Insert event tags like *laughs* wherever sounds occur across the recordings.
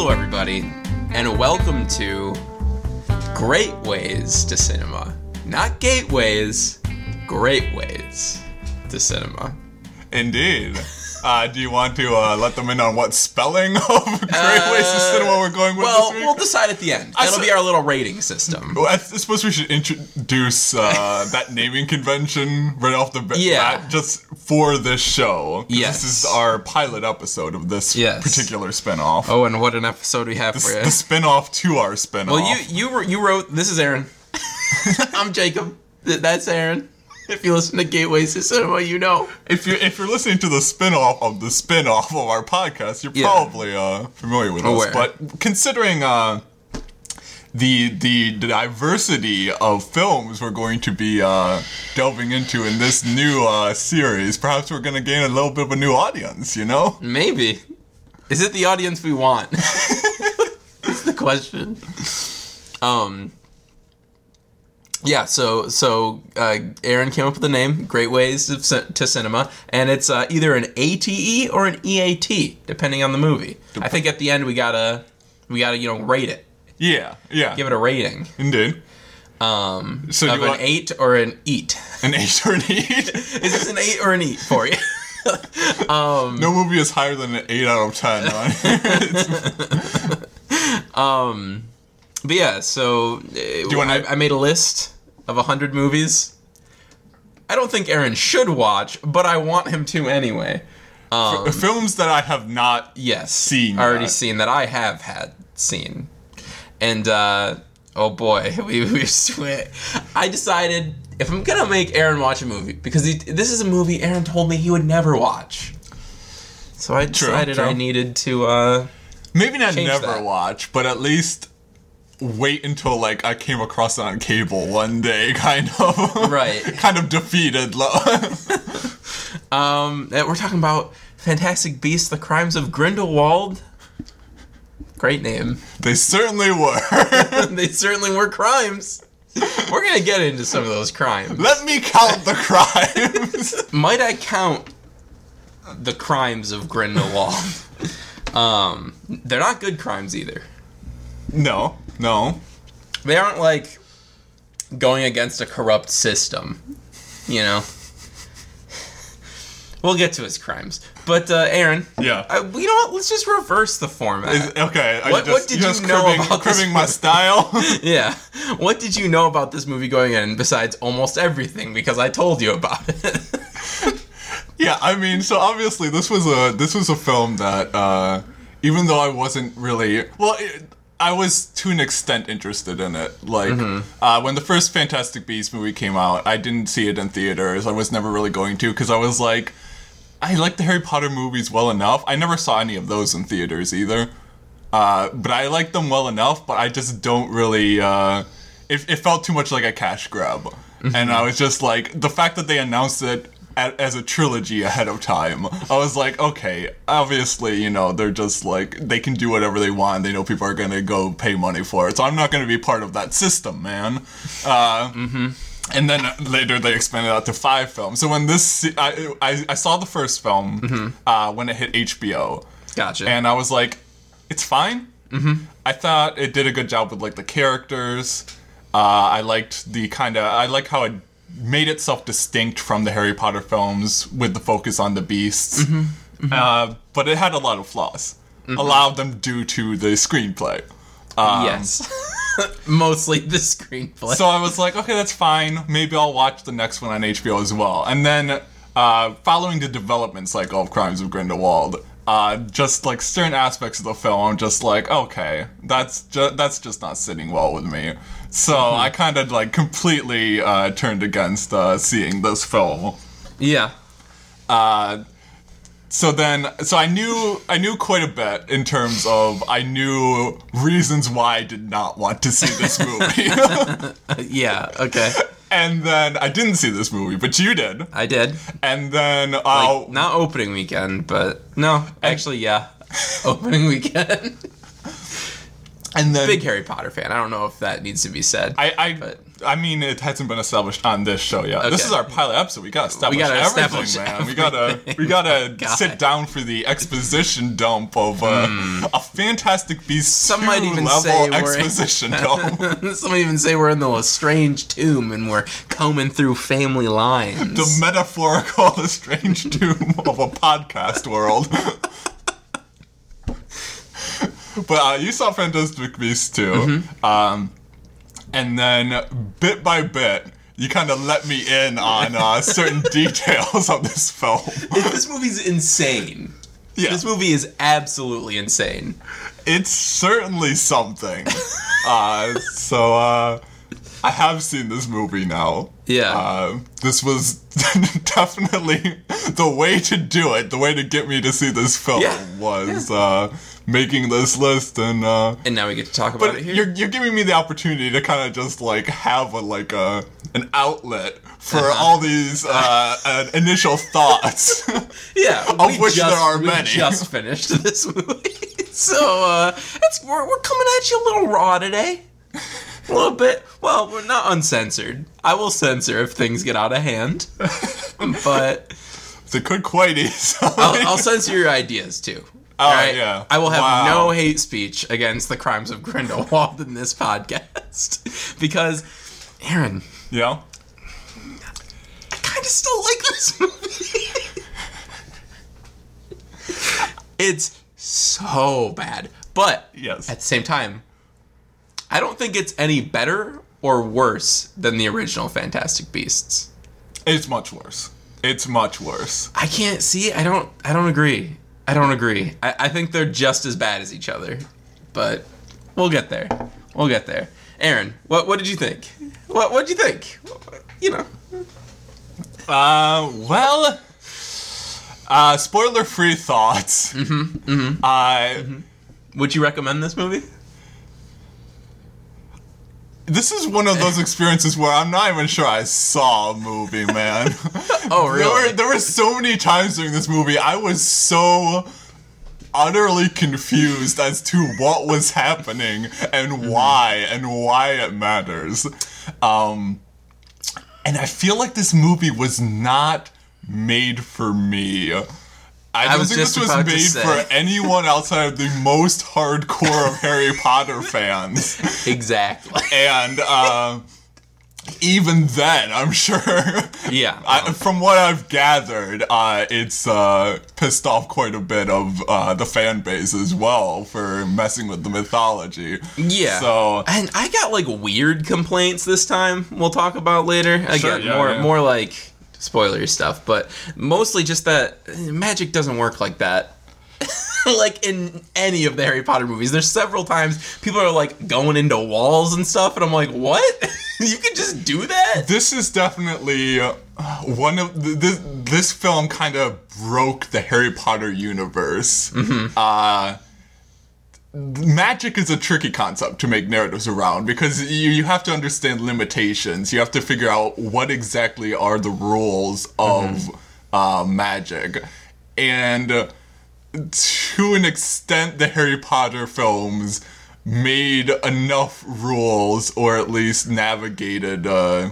Hello, everybody, and welcome to Great Ways to Cinema. Not gateways, great ways to cinema. Indeed. Uh, do you want to uh, let them in on what spelling *laughs* of Great Ways to Cinema we're going with Well, we'll decide at the end. That'll s- be our little rating system. Well, I suppose we should introduce uh, *laughs* that naming convention right off the bat, Yeah. just for this show. Yes. This is our pilot episode of this Yes. particular spinoff. Oh, and what an episode we have for you. The spinoff to our spinoff. Well, you you you wrote. This is Aaron. *laughs* I'm Jacob. That's Aaron. *laughs* If you listen to Gateways to Cinema, you know. if you're if you're listening to the spin-off of the spin-off of our podcast, you're Yeah. probably uh, familiar with Aware. us. But considering uh, the the diversity of films we're going to be uh, delving into in this new uh, series, perhaps we're going to gain a little bit of a new audience. You know? Maybe. Is it the audience we want? *laughs* That's the question. Um. Yeah, so so uh, Aaron came up with the name "Great Ways to Cinema," and it's uh, either an ATE or an EAT, depending on the movie. I think at the end we gotta we gotta you know rate it, Yeah, yeah, give it a rating indeed. um, So of an want- eight or an eat. An eight or an eight? *laughs* Is this an eight or an eat for you? *laughs* no movie is higher than an eight out of ten. Right? *laughs* But yeah, so uh, you wanna- I, I made a list of 100 movies. I don't think Aaron should watch, but I want him to anyway. Um, Films that I have not. yes. Seen Already seen that I have had seen. And, uh, oh boy, *laughs* we, we sweat. I decided if I'm gonna make Aaron watch a movie, because he, this is a movie Aaron told me he would never watch. So I decided true. I needed to, uh, Maybe not never that. watch, but at least wait until like I came across it on cable one day, *laughs* kind of. Right. *laughs* kind of defeated. *laughs* Um, uh, we're talking about Fantastic Beasts: The Crimes of Grindelwald. Great name. they certainly were. they certainly were crimes. We're gonna get into some of those crimes. Let me count the crimes. Might I count the crimes of Grindelwald? um, they're not good crimes either. no, no. They aren't like going against a corrupt system. You know. We'll get to his crimes, but uh, Aaron, Yeah. I, you know what? Let's just reverse the format. Is- okay. Are What- you what just, did you just know cribbing, about this cribbing my style? *laughs* Yeah. What did you know about this movie going in besides almost everything because I told you about it? *laughs* Yeah, I mean, so obviously this was a this was a film that uh, even though I wasn't really well, it, I was to an extent interested in it. Like uh, when the first Fantastic Beasts movie came out, I didn't see it in theaters. I was never really going to because I was like, I like the Harry Potter movies well enough. I never saw any of those in theaters either. Uh, but I like them well enough, but I just don't really. Uh, it, it felt too much like a cash grab, and I was just like the fact that they announced it a- as a trilogy ahead of time. I was like, okay, obviously, you know, they're just like they can do whatever they want. They know people are gonna go pay money for it, so I'm not gonna be part of that system, man. Uh, and then later they expanded out to five films. So when this, I, I, I saw the first film uh, when it hit HBO, Gotcha. and I was like, it's fine. Mm-hmm. I thought it did a good job with like the characters. Uh, I liked the kind of I like how it made itself distinct from the Harry Potter films with the focus on the beasts. Uh, but it had a lot of flaws. A lot of them due to the screenplay. Um, yes. *laughs* Mostly the screenplay. So I was like, okay, that's fine. Maybe I'll watch the next one on HBO as well. And then, uh, following the development cycle of Crimes of Grindelwald, uh, just like certain aspects of the film, I'm just like, okay, that's ju- that's just not sitting well with me. So I kind of like completely uh, turned against uh, seeing this film. yeah. Uh, so then, so I knew I knew quite a bit in terms of I knew reasons why I did not want to see this *laughs* movie. *laughs* Yeah. Okay. And then I didn't see this movie, but you did. I did. And then uh, Like, not opening weekend, but no, actually, yeah. *laughs* opening weekend. and then Big Harry Potter fan. I don't know if that needs to be said. I I, but- I mean, it hasn't been established on this show yet. This is our pilot episode. We gotta establish gotta everything, establish man. We gotta we gotta *laughs* God. sit down for the exposition dump of uh, a Fantastic Beasts Some might even level say we're- exposition *laughs* dump. Some even say we're in the Lestrange tomb and we're combing through family lines. the metaphorical, *laughs* strange tomb of a podcast world. but uh, you saw Fantastic Beasts too, Mm-hmm. um, and then bit by bit, you kind of let me in on uh, *laughs* certain details of this film. this movie's insane. Yeah. This movie is absolutely insane. It's certainly something. *laughs* uh, so uh, I have seen this movie now. Yeah. Uh, this was *laughs* definitely the way to do it. The way to get me to see this film Yeah. was uh, making this list, and uh, And now we get to talk about it here. you're you're giving me the opportunity to kind of just like have a like a an outlet for Uh-huh. all these uh, uh, initial thoughts. *laughs* yeah, *laughs* of which just, there are we many. just finished *laughs* this movie, so uh, it's we're, we're coming at you a little raw today. A little bit. Well, we're not uncensored. I will censor if things get out of hand, but it could quite easily. I'll, I'll censor your ideas too. Oh, alright? yeah. I will have Wow. no hate speech against the crimes of Grindelwald in this podcast *laughs* because, Aaron, yeah. I kind of still like this movie. *laughs* it's so bad, but Yes. at the same time, I don't think it's any better or worse than the original Fantastic Beasts. It's much worse. It's much worse. I can't see. I don't. I don't agree. I don't agree. I, I think they're just as bad as each other, but we'll get there. We'll get there. Aaron, what what did you think? What what did you think? You know. Uh, well, uh, spoiler-free thoughts. Mm-hmm. Mm-hmm. Uh, Would you recommend this movie? This is one of those *laughs* experiences where I'm not even sure I saw a movie, man. *laughs* Oh, There were really? there were so many times during this movie I was so utterly confused as to what was happening and Mm-hmm. why and why it matters. Um and I feel like this movie was not made for me. I don't was think this was made say. for *laughs* anyone outside of the most hardcore of Harry Potter fans. *laughs* Exactly. And uh, even then, I'm sure. Yeah. I, from what I've gathered, uh, it's uh, pissed off quite a bit of uh, the fan base as well for messing with the mythology. Yeah. So and I got like weird complaints this time. We'll talk about later. Again, Sure, yeah, more yeah. more like spoiler stuff, but mostly just that magic doesn't work like that. *laughs* like in any of the Harry Potter movies, there's several times people are like going into walls and stuff, and I'm like, what? *laughs* you can just do that? this is definitely uh, one of th- this. This film kind of broke the Harry Potter universe. Uh, magic is a tricky concept to make narratives around because you, you have to understand limitations. You have to figure out what exactly are the rules of uh, magic, and to an extent, the Harry Potter films made enough rules, or at least navigated uh,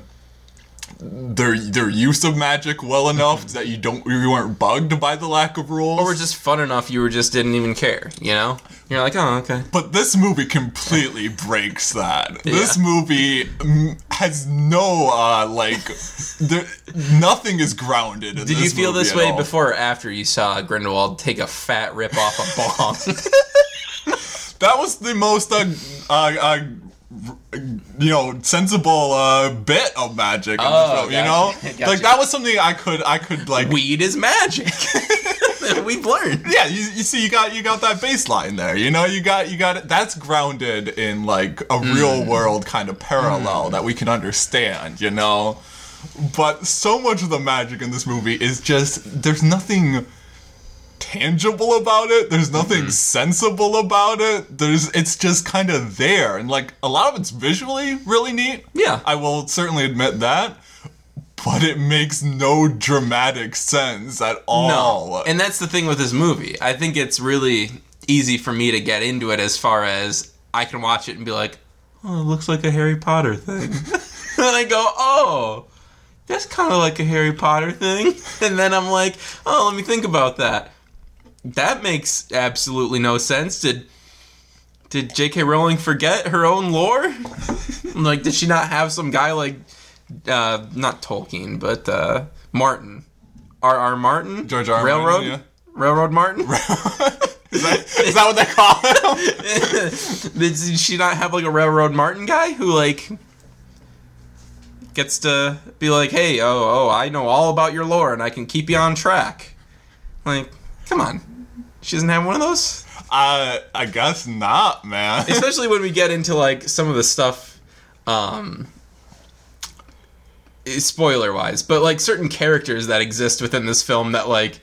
their their use of magic well enough that you don't you weren't bugged by the lack of rules. Or were just fun enough you were just didn't even care, you know? You're like, oh, okay. But this movie completely breaks that. This movie has no uh like *laughs* there, nothing is grounded. In Did you feel this way all. before or after you saw Grindelwald take a fat rip off a *laughs* bomb? That was the most uh, uh, uh you know sensible uh bit of magic Oh, the film. You know, *laughs* gotcha. Like that was something I could I could like. Weed is magic. *laughs* We've learned. yeah, you, you see, you got you got that baseline there. You know, you got you got it. That's grounded in like a real Mm. world kind of parallel that we can understand. You know, but so much of the magic in this movie is just there's nothing tangible about it. There's nothing Mm-hmm. sensible about it. There's it's just kind of there, and like a lot of it's visually really neat. Yeah. I will certainly admit that. But it makes no dramatic sense at all. No. And that's the thing with this movie. I think it's really easy for me to get into it as far as I can watch it and be like, oh, it looks like a Harry Potter thing. *laughs* and I go, oh, that's kind of like a Harry Potter thing. *laughs* And then I'm like, oh, let me think about that. That makes absolutely no sense. Did did J.K. Rowling forget her own lore? *laughs* like, did she not have some guy like, uh, not Tolkien, but uh, Martin, R. R. Martin, George R. Railroad, Martin, Railroad *laughs* Martin. is, that, is that what they call him? *laughs* Did she not have like a railroad Martin guy who like gets to be like, "Hey, oh, oh, I know all about your lore and I can keep you on track." Like, come on, she doesn't have one of those. Uh, I guess not, man. *laughs* Especially when we get into like some of the stuff, um, spoiler wise, but like certain characters that exist within this film that like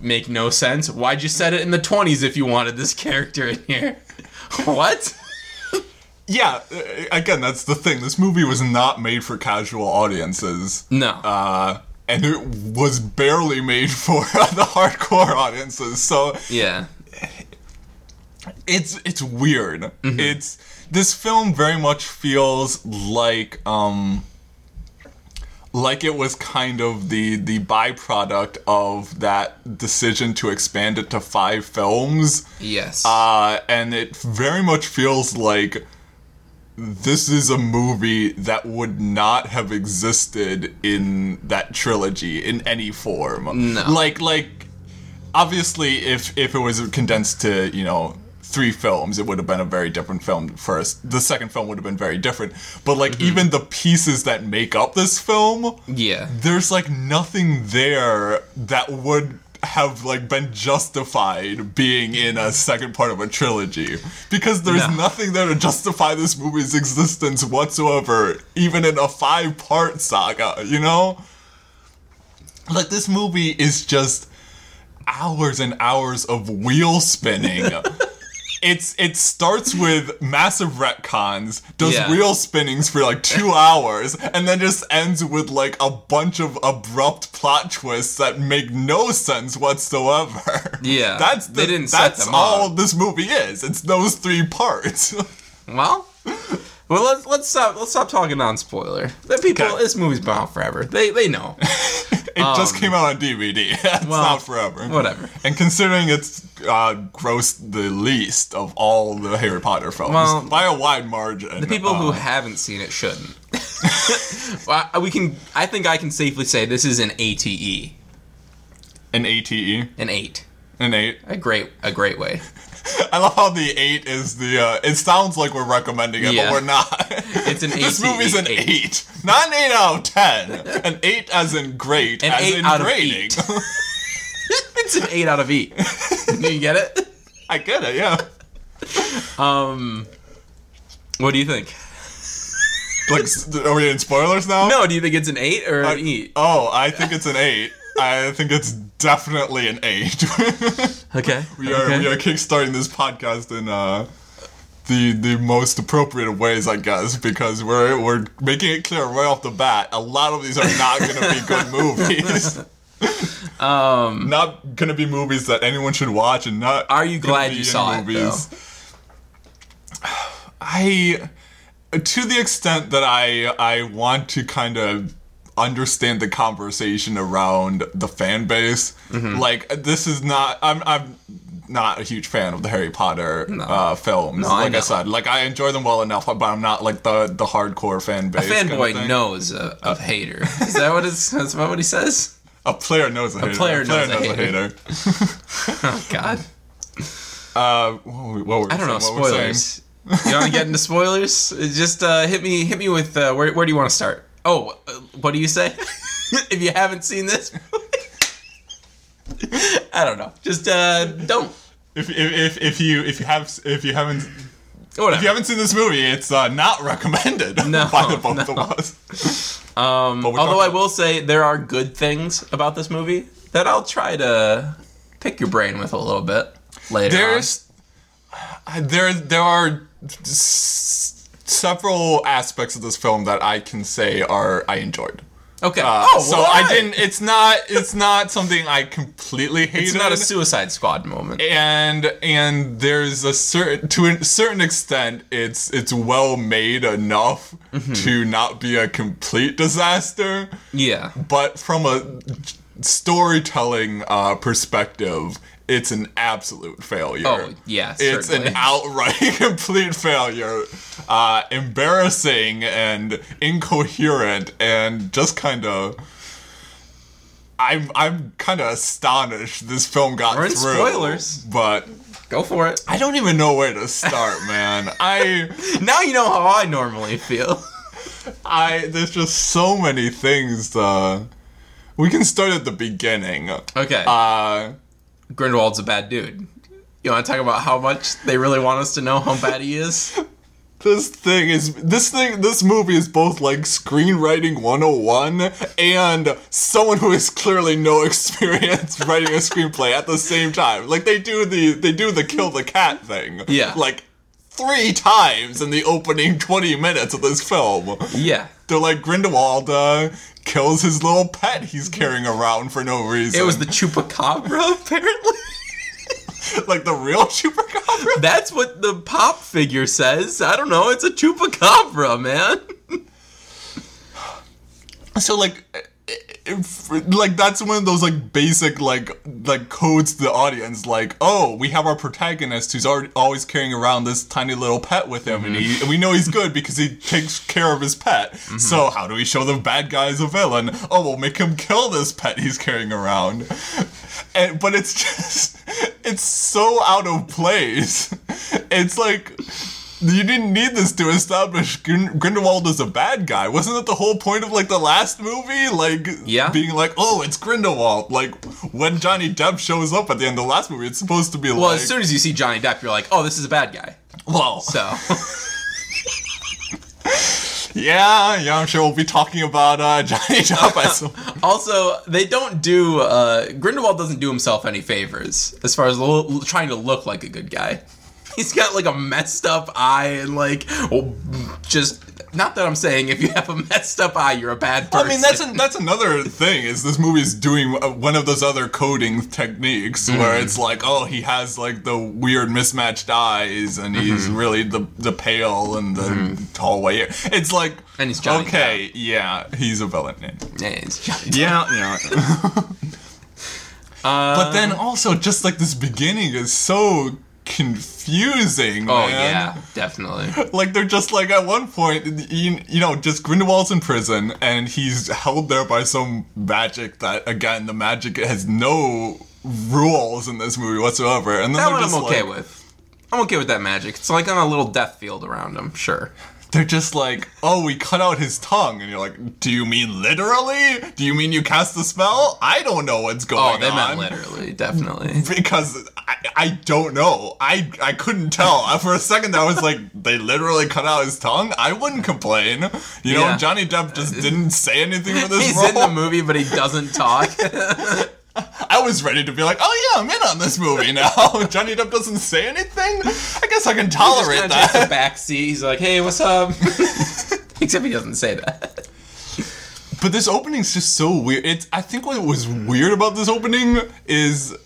make no sense. Why'd you set it in the twenties if you wanted this character in here? *laughs* what? yeah, uh, again, that's the thing. This movie was not made for casual audiences. No. Uh, and it was barely made for *laughs* the hardcore audiences. So yeah. it's it's weird. It's this film very much feels like um like it was kind of the the byproduct of that decision to expand it to five films. Yes. Uh, and it very much feels like this is a movie that would not have existed in that trilogy in any form. No. Like like obviously if if it was condensed to, you know, three films, it would have been a very different film first. The second film would have been very different. But like mm-hmm. even the pieces that make up this film, yeah. there's like nothing there that would have like been justified being in a second part of a trilogy because there's No. nothing there to justify this movie's existence whatsoever even in a five part saga you know like this movie is just hours and hours of wheel spinning *laughs* it's it starts with massive retcons, does Yeah. wheel spinnings for like two *laughs* hours, and then just ends with like a bunch of abrupt plot twists that make no sense whatsoever. Yeah, *laughs* that's the, they didn't set that's all this movie is. It's those three parts. *laughs* Well, well, let's let's stop let's stop talking non spoiler. The people, Okay. this movie's been out forever. They they know. It just came out on DVD. *laughs* it's Um, well, not forever. whatever. And considering it's uh, grossed the least of all the Harry Potter films Well, by a wide margin, The people who uh, haven't seen it shouldn't. *laughs* well, I- we can. I think I can safely say this is an ATE, an ATE, an eight, an eight. a great a great way. *laughs* I love how the eight is the. Uh, it sounds like we're recommending it, Yeah. but we're not. *laughs* It's an *laughs* this ATE movie's an eight. eight. not an eight out of ten. An eight as in great, An as eight in out of eight. it's an eight out of eight. Do you get it? I get it. Yeah. Um, what do you think? Like, are we in spoilers now? No, do you think it's an eight or Uh, an eight? Oh, I think it's an eight. I think it's definitely an eight. *laughs* Okay, we are okay. we are kickstarting this podcast in uh the the most appropriate ways, I guess, because we're we're making it clear right off the bat. A lot of these are not going to be good *laughs* movies. Um, not going to be movies that anyone should watch, and not. Are you glad you saw it, Though? I, to the extent that I I want to kind of understand the conversation around the fan base. Mm-hmm. Like this is not. I'm I'm not a huge fan of the Harry Potter uh, films. No, like I, know. said, like I enjoy them well enough, but I'm not like the the hardcore fan base. kind of fanboy knows a, a hater. Is that what it's? That's what he says. A player knows a, hater. A player knows a a hater. *laughs* Oh God, *laughs* Uh, what what were I don't know saying? We spoilers. you want to get into spoilers? Just uh, hit me, hit me with uh, where. Where do you want to start? Oh, uh, what do you say? *laughs* if you haven't seen this, I don't know. Just uh, don't. If, if, if, if you if you have if you haven't Whatever. if you haven't seen this movie, it's uh, not recommended *laughs* No, by the both no. of us. Um, although I will say there are good things about this movie that I'll try to pick your brain with a little bit later. There's uh, there there are several aspects of this film that I can say are I enjoyed. Okay. Uh, oh, so well, I didn't. It's not. It's not something I completely hated. It's not a Suicide Squad moment. and and there's a certain to a certain extent it's it's well made enough Mm-hmm. to not be a complete disaster yeah. but from a storytelling uh, perspective it's an absolute failure Oh, yeah, it's an outright *laughs* complete failure uh, embarrassing and incoherent and just kind of I'm I'm kind of astonished this film got We're through. spoilers. but Go for it. I don't even know where to start, man. I *laughs* Now you know how I normally feel. *laughs* I there's just so many things. Uh, we can start at the beginning. Okay. Uh, Grindelwald's a bad dude. You want to talk about how much they really want us to know how bad he is? *laughs* this thing is this thing this movie is both like screenwriting 101 and someone who has clearly no *laughs* experience writing a screenplay at the same time like they do the they do the kill the cat thing Yeah. like three times in the opening 20 minutes of this film Yeah. they're like grindelwald uh, kills his little pet he's carrying around for no reason It was the chupacabra, *laughs* apparently. *laughs* like the real chupacabra That's what the pop figure says. I don't know. It's a chupacabra, man. So like, if, like that's one of those like basic like like codes to the audience. Like, oh, we have our protagonist who's already, always carrying around this tiny little pet with him, and he mm-hmm. and we know he's good because he takes care of his pet. Mm-hmm. So how do we show the bad guy as a villain? Oh, we'll make him kill this pet he's carrying around. And, but it's *laughs* just it's so out of place. It's like you didn't need this to establish Grin- Grindelwald as a bad guy. Wasn't that the whole point of like the last movie? Like, Yeah. being like, oh, it's Grindelwald. Like when Johnny Depp shows up at the end of the last movie, it's supposed to be Well, like, Well, as soon as you see Johnny Depp, you're like, oh, this is a bad guy. well, So, *laughs* yeah, yeah. I'm sure we'll be talking about uh, *laughs* Johnny Depp. *laughs* also, they don't do, uh, Grindelwald doesn't do himself any favors as far as lo- trying to look like a good guy. He's got like a messed up eye and like, oh, just, not that I'm saying if you have a messed up eye, you're a bad person. I mean, that's that's another thing. Is this movie's doing uh, one of those other coding techniques Mm-hmm. where it's like, oh, he has like the weird mismatched eyes, and he's Mm-hmm. really the the pale and the tall white. It's like, And he's Johnny okay, yeah, he's a villain. Yeah, it's Johnny Depp. Yeah, yeah. *laughs* *laughs* but then also, just like this beginning is so confusing. Oh, man. yeah, definitely. *laughs* like they're just like at one point you, you know just grindelwald's in prison and he's held there by some magic that again the magic has no rules in this movie whatsoever and then That one just I'm okay like, with. I'm okay with that magic. It's like on a little death field around him, sure. They're just like oh we cut out his tongue and you're like do you mean literally do you mean you cast the spell i don't know what's oh, going on. Oh, on they meant literally, definitely. *laughs* because I, I don't know. I I couldn't tell. Uh, for a second I was like, they literally cut out his tongue. I wouldn't complain. You know, Yeah. Johnny Depp just uh, didn't say anything for this He's role. in the movie, but he doesn't talk. *laughs* *laughs* *laughs* I was ready to be like, oh yeah, I'm in on this movie now. *laughs* Johnny Depp doesn't say anything. I guess I can tolerate takes that. a back seat. He's like, "Hey, what's up?" *laughs* Except he doesn't say that. But this opening's just so weird. It's I think what was weird about this opening is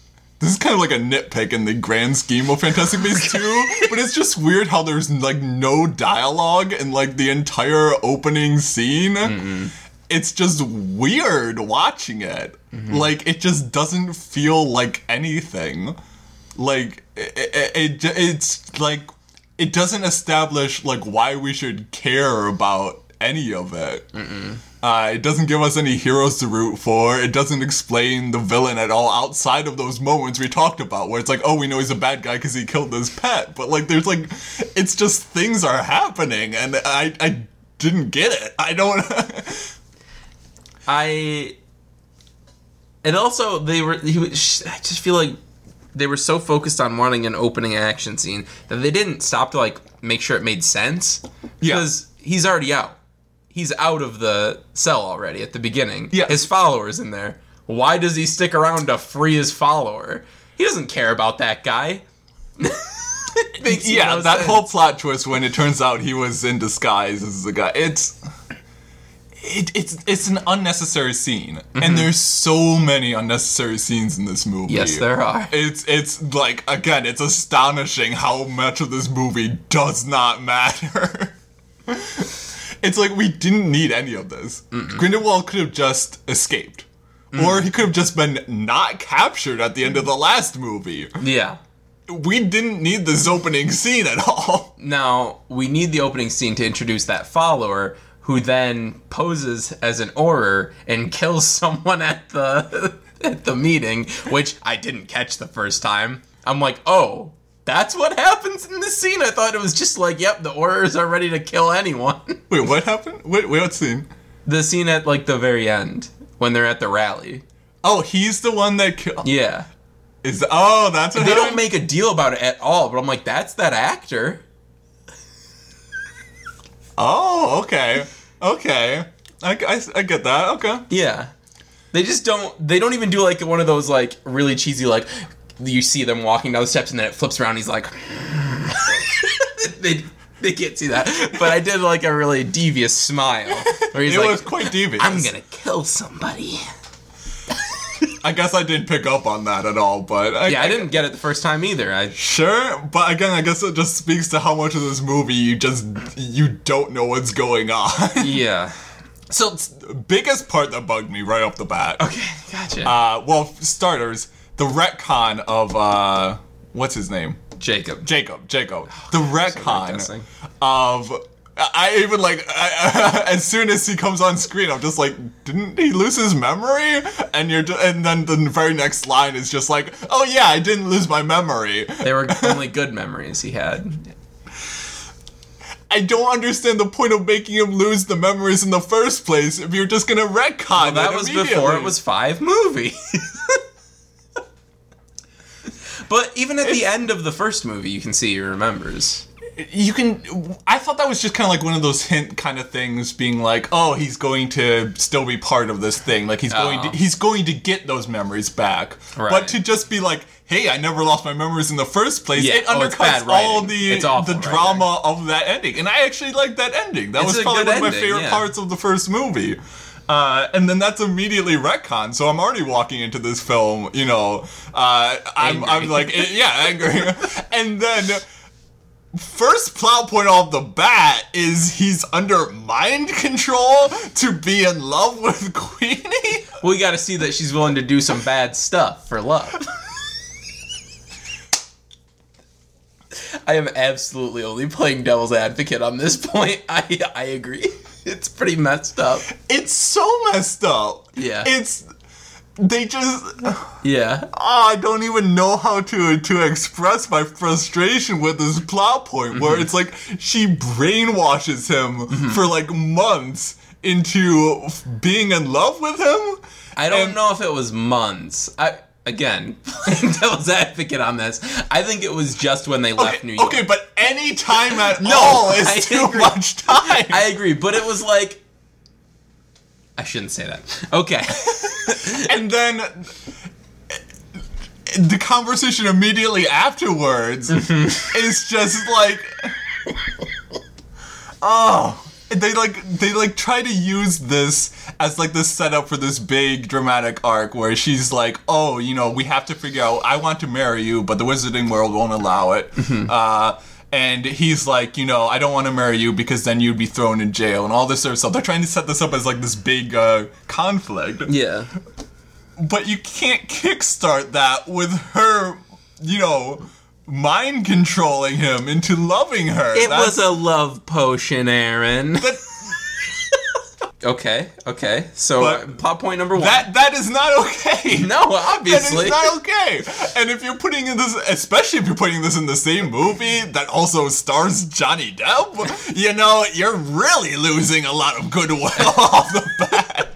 this is kind of like a nitpick in the grand scheme of Fantastic Beasts 2, but it's just weird how there's like no dialogue in like the entire opening scene. It's just weird watching it. Like it just doesn't feel like anything. Like it, it, it it's like it doesn't establish like why we should care about any of it. Uh, it doesn't give us any heroes to root for. It doesn't explain the villain at all outside of those moments we talked about, where it's like, oh, we know he's a bad guy because he killed this pet. But like, there's like, it's just things are happening, and I I didn't get it. I don't. *laughs* *laughs* I. And also, they were. He was, I just feel like they were so focused on wanting an opening action scene that they didn't stop to like make sure it made sense. Yeah. Because he's already out. He's out of the cell already at the beginning. Yeah. His follower's in there. Why does he stick around to free his follower? He doesn't care about that guy. *laughs* Yeah, no that sense. whole plot twist when it turns out he was in disguise as the guy. It's it, it's it's an unnecessary scene, Mm-hmm. and there's so many unnecessary scenes in this movie. Yes, there are. It's it's like again, it's astonishing how much of this movie does not matter. *laughs* it's like we didn't need any of this. Grindelwald could have just escaped, Mm. or he could have just been not captured at the end of the last movie. Yeah. We didn't need this opening scene at all. Now, we need the opening scene to introduce that follower who then poses as an Auror and kills *laughs* someone at the *laughs* at the meeting, which I didn't catch the first time. I'm like, "Oh, that's what happens in this scene." I thought it was just like, "Yep, the Aurors are ready to kill anyone." *laughs* Wait, what happened? Wait, wait, what scene? the scene at like the very end when they're at the rally. Oh, he's the one that killed. Yeah. Is oh, that's what They don't make a deal about it at all, but I'm like, "That's that actor." Oh, okay, okay. I, I, I get that. Okay. Yeah. They just don't they don't even do like one of those like really cheesy like you see them walking down the steps and then it flips around he's like *laughs* they they can't see that. But I did like a really devious smile where he's It like was quite devious. I'm to kill somebody. I guess I didn't pick up on that at all, but I, Yeah, I didn't get it the first time either. I Sure, but again, I guess it just speaks to how much of this movie you just you don't know what's going on. *laughs* yeah. so, the biggest part that bugged me right off the bat. Okay, gotcha. Uh, well, starters, the retcon of uh, what's his name? Jacob. Jacob. Jacob. The guessing. retcon of. I even like I, *laughs* as soon as he comes on screen, I'm just like, didn't he lose his memory? And you're, ju- and then the very next line is just like, oh yeah, I didn't lose my memory. They were *laughs* only good memories he had. I don't understand the point of making him lose the memories in the first place if you're just gonna retcon well, That was before it was five movies. *laughs* but even at the end of the first movie, you can see he remembers. You can i thought that was just kind of like one of those hint kind of things being like oh he's going to still be part of this thing like he's going Oh. to he's going to get those memories back Right. but to just be like hey i never lost my memories in the first place Yeah. it Oh, undercuts all writing. the the writing. drama of that ending and i actually like that ending that It's was probably one of my favorite yeah. parts of the first movie uh, and then that's immediately retcon. So I'm already walking into this film, you know, uh, I'm, I'm like, eh, yeah, angry. *laughs* and then first plot point off the bat is he's under mind control to be in love with *laughs* Queenie. We got to see that she's willing to do some bad stuff for love. I am absolutely only playing devil's advocate on this point. *laughs* I I agree. It's pretty messed up. It's so messed up. Yeah. It's they just Yeah. oh, I don't even know how to to express my frustration with this plot point where Mm-hmm. it's like she brainwashes him for like months into f- being in love with him. I don't And- know if it was months. I again, playing *laughs* devil's advocate on this. I think it was just when they left New York. okay, but any time at *laughs* No, all I is too agree. much time. I agree, but it was like I shouldn't say that. Okay. *laughs* and then the conversation immediately afterwards is just like oh they like they like try to use this as like the setup for this big dramatic arc where she's like oh you know we have to figure out i want to marry you but the wizarding world won't allow it uh and he's like, you know, I don't want to marry you because then you'd be thrown in jail and all this sort of stuff. They're trying to set this up as like this big uh, conflict. yeah. But you can't kickstart that with her, you know, mind controlling him into loving her. It That's- was a love potion, Aaron. that, okay, okay. So But- plot point number one. that that is not okay. *laughs* no, That obviously. is not okay. And if you're putting in this, especially if you're putting this in the same movie that also stars Johnny Depp, you know, you're really losing a lot of goodwill *laughs* off the bat.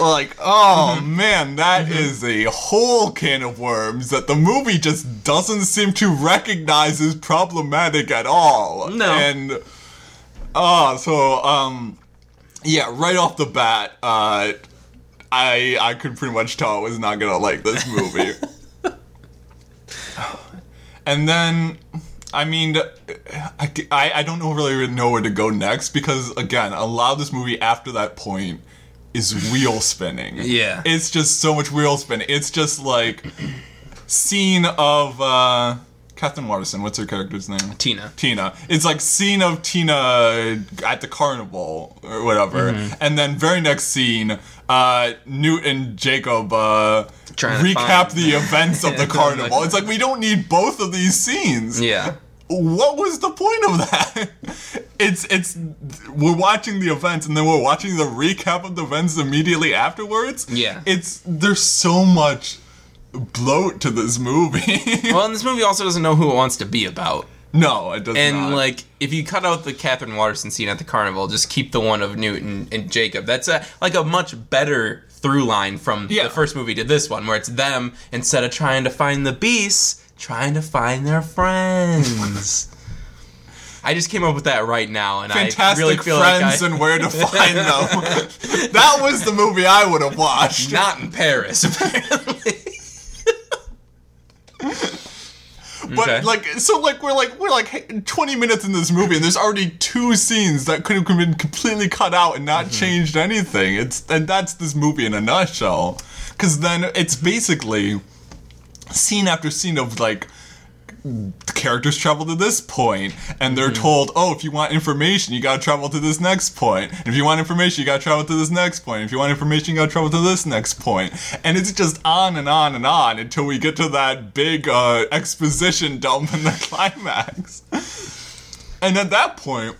like, oh man, that mm-hmm. is a whole can of worms that the movie just doesn't seem to recognize as problematic at all. No. And oh, so um yeah, right off the bat, uh I I could pretty much tell I was not gonna like this movie. *laughs* and then I mean, I, I, I don't know really know where to go next because again, a lot of this movie after that point is wheel spinning. Yeah. it's just so much wheel spinning. It's just like scene of uh, Katherine Waterston. What's her character's name? Tina. Tina. It's like scene of Tina at the carnival or whatever, Mm-hmm. and then very next scene, uh, Newt and Jacob uh, recap the events of the *laughs* carnival. It's like we don't need both of these scenes. Yeah. What was the point of that? *laughs* It's it's we're watching the events and then we're watching the recap of the events immediately afterwards. Yeah. It's there's so much bloat to this movie. *laughs* Well, and this movie also doesn't know who it wants to be about. no, it does And not. And like, if you cut out the Katherine Waterston scene at the carnival, just keep the one of Newt and, and Jacob. That's a like a much better through line from Yeah. the first movie to this one, where it's them instead of trying to find the beasts, trying to find their friends. *laughs* I just came up with that right now, and Fantastic I really feel friends like I, and where to *laughs* find them. that was the movie I would have watched. not in Paris, apparently. *laughs* But Okay. like, so like we're like we're like 20 minutes in this movie, and there's already two scenes that could have been completely cut out and not mm-hmm. changed anything. It's and that's this movie in a nutshell. Because then it's basically scene after scene of like the characters travel to this point and they're told oh if you want information you gotta travel to this next point and if you want information you gotta travel to this next point if you want information you gotta travel to this next point. and it's just on and on and on until we get to that big uh, exposition dump in the *laughs* climax and at that point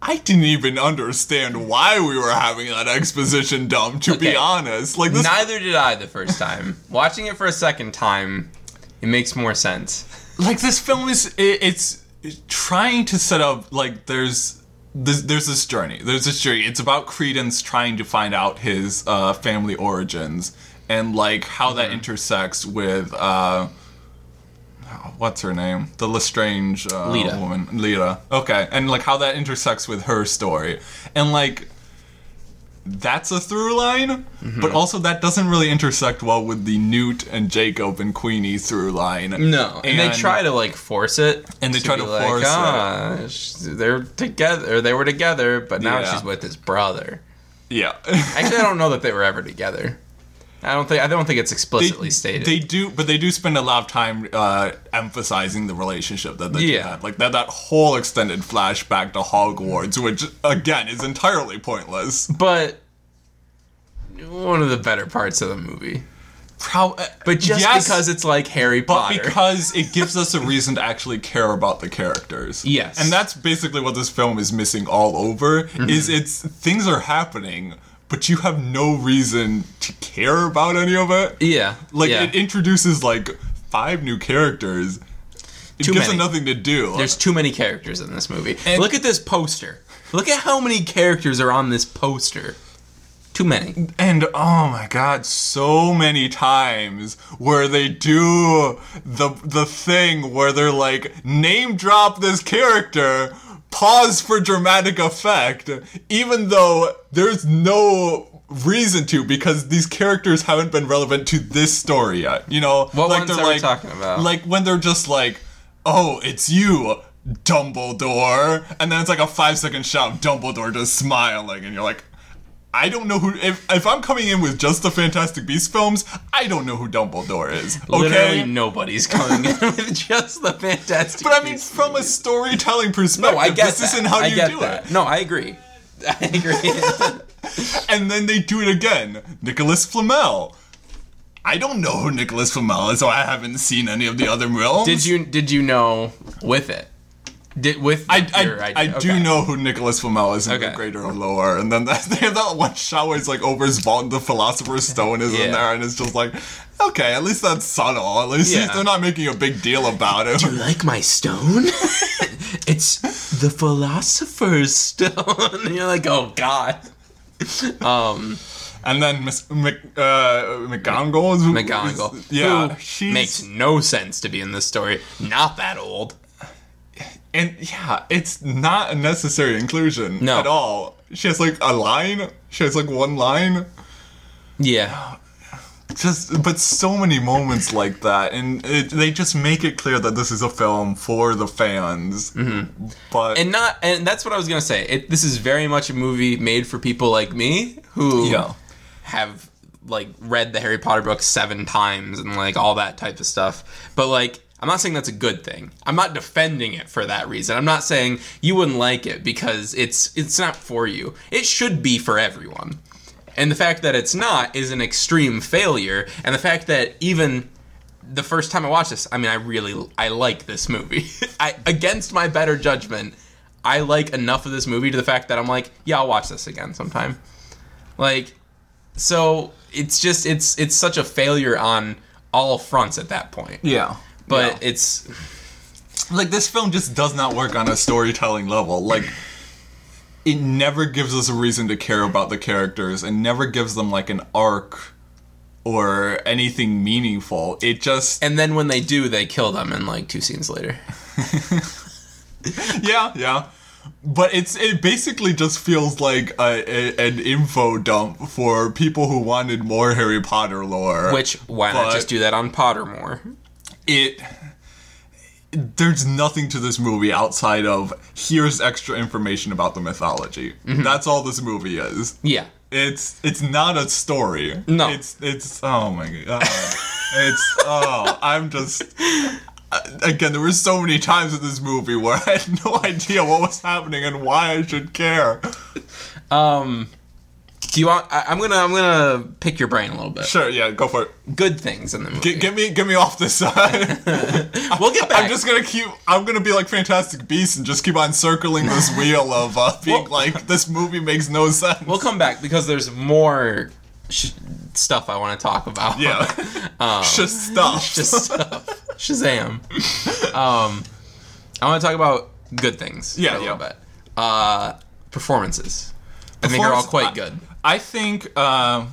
I didn't even understand why we were having that exposition dump, to be honest. Like this Neither did I the first time. Watching it for a second time, it makes more sense. like this film is it, it's trying to set up like there's this, there's this journey. There's this journey. It's about credence trying to find out his uh, family origins and like how that intersects with uh what's her name? The lestrange uh, Leta. woman. Leta okay. And like how that intersects with her story. And like that's a through line, but also that doesn't really intersect well with the Newt and Jacob and Queenie through line. No, and, they try to like force it, And they try be to like, force it. ah, They're together. They were together, but now Yeah. she's with his brother. Yeah. Actually, I don't *laughs* know that they were ever together. I don't think. I don't think it's explicitly stated. They do, but they do spend a lot of time uh, emphasizing the relationship that they Yeah. had. Like that, that whole extended flashback to Hogwarts, which again is entirely pointless. but one of the better parts of the movie. How, But just Yes, because it's like Harry but Potter. because it gives us a reason to actually care about the characters. Yes. and that's basically what this film is missing all over. Mm-hmm. Is it's things are happening, but you have no reason to care about any of it. yeah, Like yeah. it introduces like five new characters. It Too gives many. them nothing to do. There's too many characters in this movie. And- Look at this poster. Look at how many characters are on this poster. Too many. and oh my god, so many times where they do the the thing where they're like name drop this character, pause for dramatic effect, even though there's no reason to because these characters haven't been relevant to this story yet. You know, What like ones they're are we like talking about? like when they're just like, "Oh, it's you." Dumbledore, and then it's like a five second shot of Dumbledore just smiling, and you're like, I don't know who. If, if I'm coming in with just the Fantastic Beasts films, I don't know who Dumbledore is. Okay, Literally nobody's coming in *laughs* with just the Fantastic but I mean, Beasts from a storytelling perspective, no, I get this that. isn't how I you get do that. it. No, I agree. *laughs* I agree. *laughs* And then they do it again. Nicholas Flamel. I don't know who Nicholas Flamel is, so I haven't seen any of the other films. did you did you know with it? Did with I, your I, idea? I do know who Nicholas Flamel is in Okay. the Greater or Lower, and then *laughs* that, they have that one shot where it's like over his vault and the Philosopher's Stone is in there, and it's just like, okay, at least that's subtle. At least Yeah. they're not making a big deal about it. Do You like my stone? *laughs* it's the philosopher's stone. And *laughs* you're like, oh god. Um, And then Miss Mc, uh, McGonagall McGonagall, yeah, who makes no sense to be in this story. Not that old. And yeah, it's not a necessary inclusion No. at all. She has like a line. She has like one line. Yeah, just but so many moments like that and it, they just make it clear that this is a film for the fans mm-hmm. but and not and that's what I was gonna say. It, this is very much a movie made for people like me who Yeah. have like read the Harry Potter books seven times and like all that type of stuff. But like, I'm not saying that's a good thing. I'm not defending it for that reason. I'm not saying you wouldn't like it because it's it's not for you. It should be for everyone. And the fact that it's not is an extreme failure. And the fact that even the first time I watched this, I mean, I really I like this movie. *laughs* I against my better judgment, I like enough of this movie to the fact that I'm like, yeah, I'll watch this again sometime. Like, so it's just it's it's such a failure on all fronts at that point. yeah But it's like this film just does not work on a storytelling level. Like it never gives us a reason to care about the characters. And never gives them like an arc or anything meaningful. It just and then when they do, they kill them in like two scenes later. *laughs* yeah yeah. But it's it basically just feels like a, a, an info dump for people who wanted more harry potter lore. Which why not But- just do that on Pottermore? It there's nothing to this movie outside of here's extra information about the mythology Mm-hmm. that's all this movie is Yeah. It's it's not a story. No. It's it's oh my god. it's oh I'm just again there were so many times in this movie where I had no *laughs* idea what was happening and why I should care. Um, do you want? I, I'm gonna I'm gonna pick your brain a little bit. Sure, yeah, go for it. Good things in the movie. Get, get me get me off this side. *laughs* we'll get back. I'm just gonna keep. I'm gonna be like Fantastic Beasts and just keep on circling this wheel of uh, *laughs* being Well- like this movie makes no sense. We'll come back because there's more sh- stuff I want to talk about. yeah, just stop. just stuff. Shazam. Um, I want to talk about good things. Yeah, a little bit. Uh, performances. I think are all quite good. I think, um,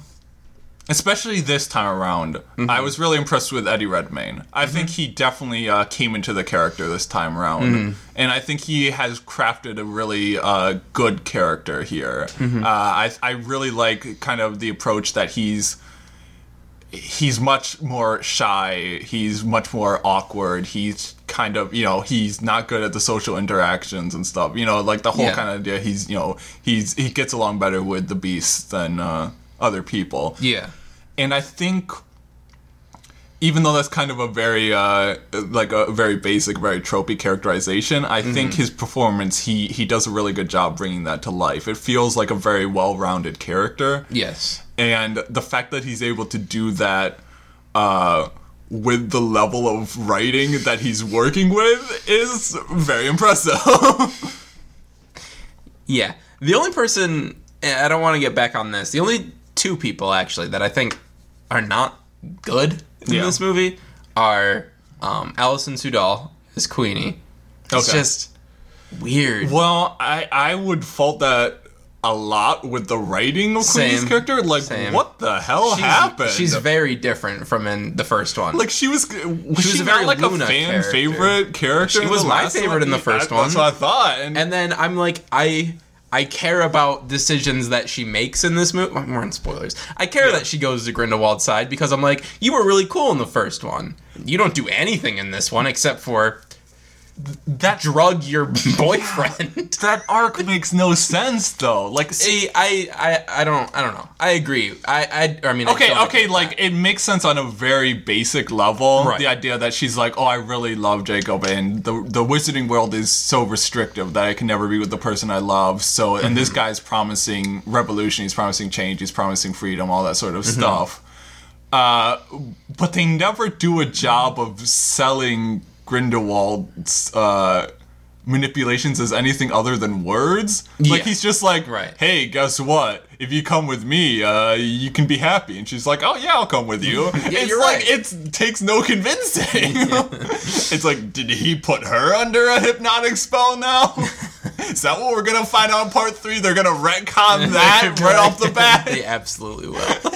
especially this time around, Mm-hmm. I was really impressed with Eddie Redmayne. I think he definitely uh, came into the character this time around, Mm-hmm. and I think he has crafted a really uh, good character here. Mm-hmm. Uh, I I really like kind of the approach that he's. He's much more shy. He's much more awkward. He's kind of, you know, he's not good at the social interactions and stuff. You know, like the whole Yeah. kind of idea. He's, you know, he's he gets along better with the beasts than uh, other people. Yeah. And I think, even though that's kind of a very uh, like a very basic, very tropey characterization, I think his performance he he does a really good job bringing that to life. It feels like a very well-rounded character Yes. and the fact that he's able to do that uh, with the level of writing that he's working with is very impressive. *laughs* Yeah. The only person I don't want to get back on this. The only two people actually that I think are not good in Yeah. this movie are um, Alison Sudol as Queenie. It's Okay. just weird. well, I I would fault that a lot with the writing of Queenie's Same. character. Like, Same. what the hell She's, happened? she's very different from in the first one. like she was. Was she, was a very like Luna a fan character. favorite character? She in was the my last favorite in the first That- That's one. what I thought. And, and then I'm like, I I care about decisions that she makes in this movie. More in spoilers. I care that she goes to Grindelwald's side because I'm like, you were really cool in the first one. You don't do anything in this one except for that drug your *laughs* boyfriend. that arc makes no sense though. Like, See, I, I I don't I don't know. I agree. I I, I mean Okay, don't okay, like that. it makes sense on a very basic level. Right. The idea that she's like, "Oh, I really love Jacob, and the the wizarding world is so restrictive that I can never be with the person I love." So, and this guy's promising revolution, he's promising change, he's promising freedom, all that sort of stuff. Uh, but they never do a job of selling Grindelwald's uh, manipulations as anything other than words. Like Yeah. he's just like, Right. "Hey, guess what? If you come with me, uh, you can be happy." And she's like, "Oh yeah, I'll come with you." *laughs* it's you're like right. it takes no convincing. *laughs* *laughs* it's like, did he put her under a hypnotic spell now? Is that what we're gonna find out in part three? They're gonna retcon that right off the bat. they absolutely will.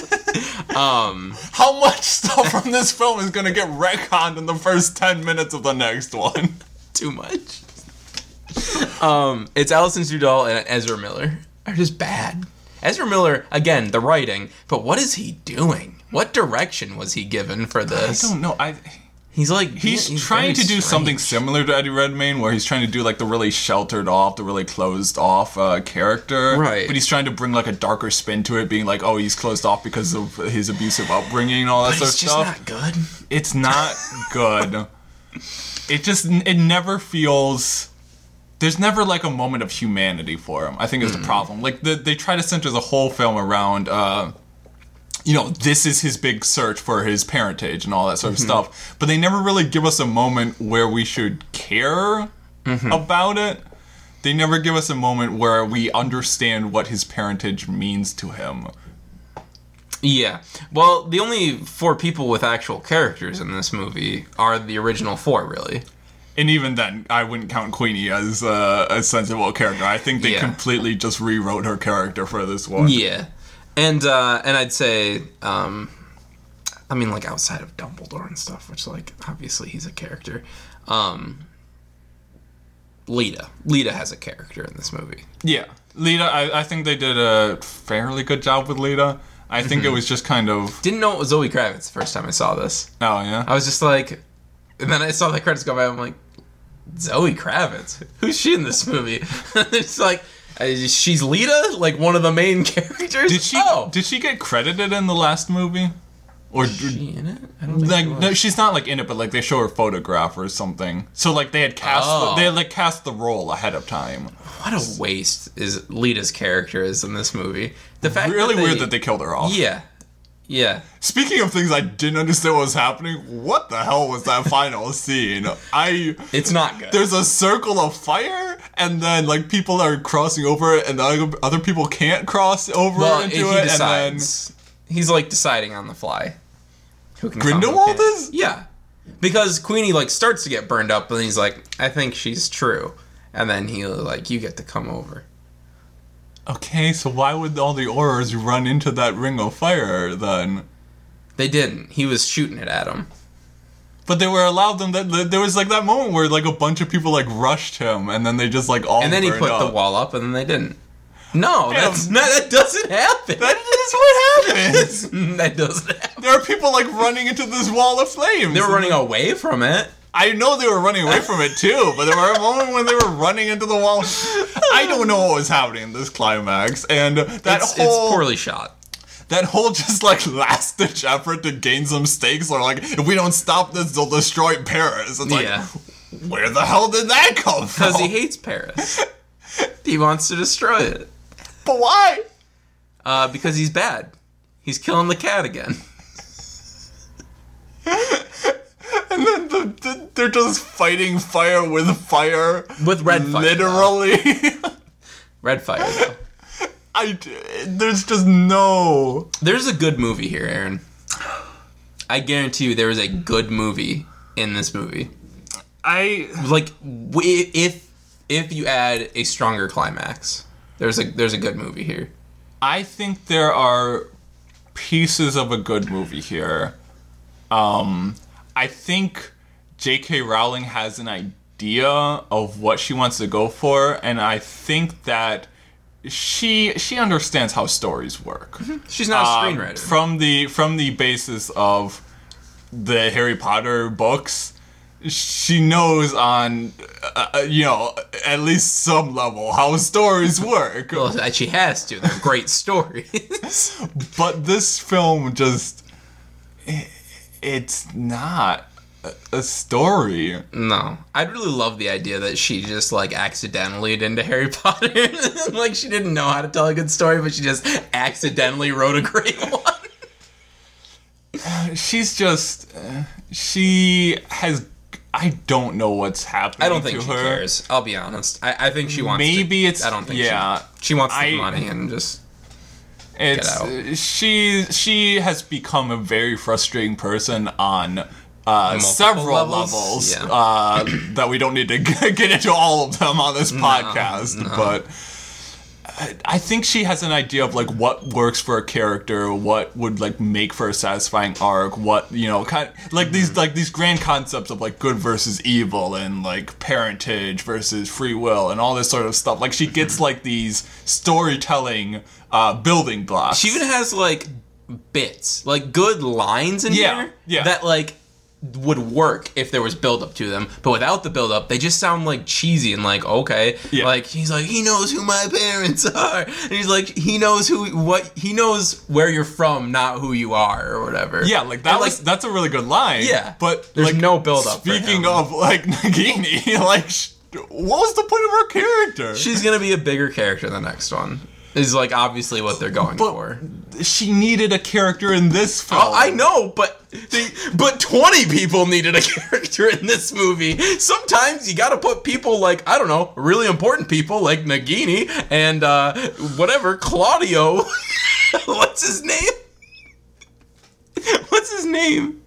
Um How much stuff from this film is gonna get retconned in the first ten minutes of the next one? too much. Um, it's Alison Sudol and Ezra Miller are just bad. Ezra Miller, again, the writing, but what is he doing? What direction was he given for this? I don't know. I He's like he's, very trying to do something similar to Eddie Redmayne, where he's trying to do like the really sheltered off, the really closed off uh, character. Right. But he's trying to bring like a darker spin to it, being like, oh, he's closed off because of his abusive upbringing and all that But sort of stuff. it's just not good. it's not *laughs* good. It just it never feels. There's never like a moment of humanity for him. I think is the problem. Like the, they try to center the whole film around, uh, you know, this is his big search for his parentage and all that sort of stuff. But they never really give us a moment where we should care about it. They never give us a moment where we understand what his parentage means to him. Yeah. Well, the only four people with actual characters in this movie are the original four, really. And even then, I wouldn't count Queenie as uh, a sensible character. I think they Yeah. completely just rewrote her character for this one. Yeah. And uh and I'd say um I mean like outside of Dumbledore and stuff, which like obviously he's a character. Um Leta. Leta has a character in this movie. Yeah. Leta, I, I think they did a fairly good job with Leta. I think Mm-hmm. it was just kind of. Didn't know it was Zoe Kravitz the first time I saw this. Oh, yeah? I was just like and then I saw the credits go by I'm like Zoe Kravitz. Who's she in this movie? *laughs* it's like Uh, she's Leta, like one of the main *laughs* characters. Did she Oh, did she get credited in the last movie? Or Is she in it? I don't think like she no, she's not like in it, but like they show her photograph or something. So like they had cast Oh. the, they had like cast the role ahead of time. What a waste is Leta's character is in this movie. The fact Really that they, weird that they killed her off. yeah, yeah. Speaking of things I didn't understand what was happening, what the hell was that final *laughs* scene? I It's not good. there's a circle of fire, and then like people are crossing over it, and the other- people can't cross over well, into he it, decides. He's like deciding on the fly. Who can Grindelwald is? Yeah, because Queenie like starts to get burned up, and he's like, "I think she's true," and then he like, "You get to come over." Okay, so why would all the Aurors run into that ring of fire then? They didn't. He was shooting it at him. But they were allowed them. That there was like that moment where like a bunch of people like rushed him, and then they just like all And then he put up. the wall up, and then they didn't. No, that's not, that doesn't happen. That is what happens. *laughs* that doesn't happen. there are people like running into this wall of flames. They were running away from it. I know they were running away from it too, but there were a moment when they were running into the wall. I don't know what was happening in this climax, and that it's, whole it's poorly shot. that whole just like last ditch effort to gain some stakes, or like if we don't stop this, they'll destroy Paris. It's like, yeah, where the hell did that come from? because he hates Paris. he wants to destroy it. but why? Uh, because he's bad. He's killing the cat again. *laughs* And then the, the, they're just fighting fire with fire, With red fire. literally. *laughs* Red fire, though. I there's just no. There's a good movie here, Aaron. I guarantee you there is a good movie in this movie. I Like, if if you add a stronger climax, there's a there's a good movie here. I think there are pieces of a good movie here. Um, I think J.K. Rowling has an idea of what she wants to go for, and I think that she she understands how stories work. She's not a Um, screenwriter. from the from the basis of the Harry Potter books. She knows on, uh, uh, you know, at least some level how stories work. well, she has to. They're great *laughs* stories. But this film just i it's not a- story. No, I'd really love the idea that she just like accidentally did into Harry *laughs* Potter. *laughs* like she didn't know how to tell a good story, but she just accidentally wrote a great *laughs* one. *sighs* She's just uh, she has I don't know what's happening I don't think she her. cares. I'll be honest. I, I think she wants. Maybe to, it's- I don't think. yeah. She, she wants the I- money and just. It's out. she she has become a very frustrating person on uh, several levels? levels, Yeah. uh, *coughs* that we don't need to *laughs* get into all of them on this podcast. no. But I think she has an idea of like what works for a character, what would like make for a satisfying arc, what you know, kind like these like these grand concepts of like good versus evil and like parentage versus free will and all this sort of stuff. Like she gets like these storytelling uh, building blocks. She even has like bits, like good lines in Yeah, here yeah. that like would work if there was build up to them. But without the build up, they just sound like cheesy and like okay. Yeah. Like he's like he knows who my parents *laughs* are, and he's like he knows who what he knows where you're from, not who you are or whatever. Yeah, like that And, was that's a really good line. Yeah. but There's like, no build-up for Speaking of like *laughs* Nagini, *laughs* like what was the point of her character? she's gonna be a bigger character in the next one. Is like obviously what they're going But- for. she needed a character in this film. Oh, I know, but they, but twenty people needed a *laughs* character in this movie. Sometimes you got to put people like I don't know, really important people like Nagini and uh, whatever Claudio. *laughs* What's his name? What's his name?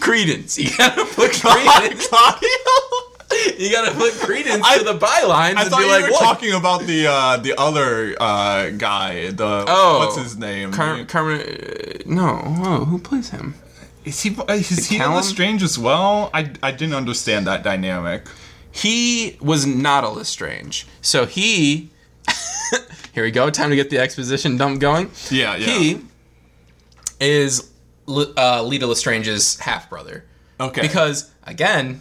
Credence. You gotta put *laughs* Credence. Claudio. *laughs* You gotta put Credence I- to the bylines I and thought be you like, were look, talking about the uh, the other uh, guy. The Oh, what's his name? Car- uh, no, oh, who plays him? is he is he in Callum? Strange as well? I I didn't understand that dynamic. he was not a Lestrange. So he, *laughs* here we go. Time to get the exposition dump going. Yeah, yeah. He is uh, Leta Lestrange's half brother. Okay. Because again,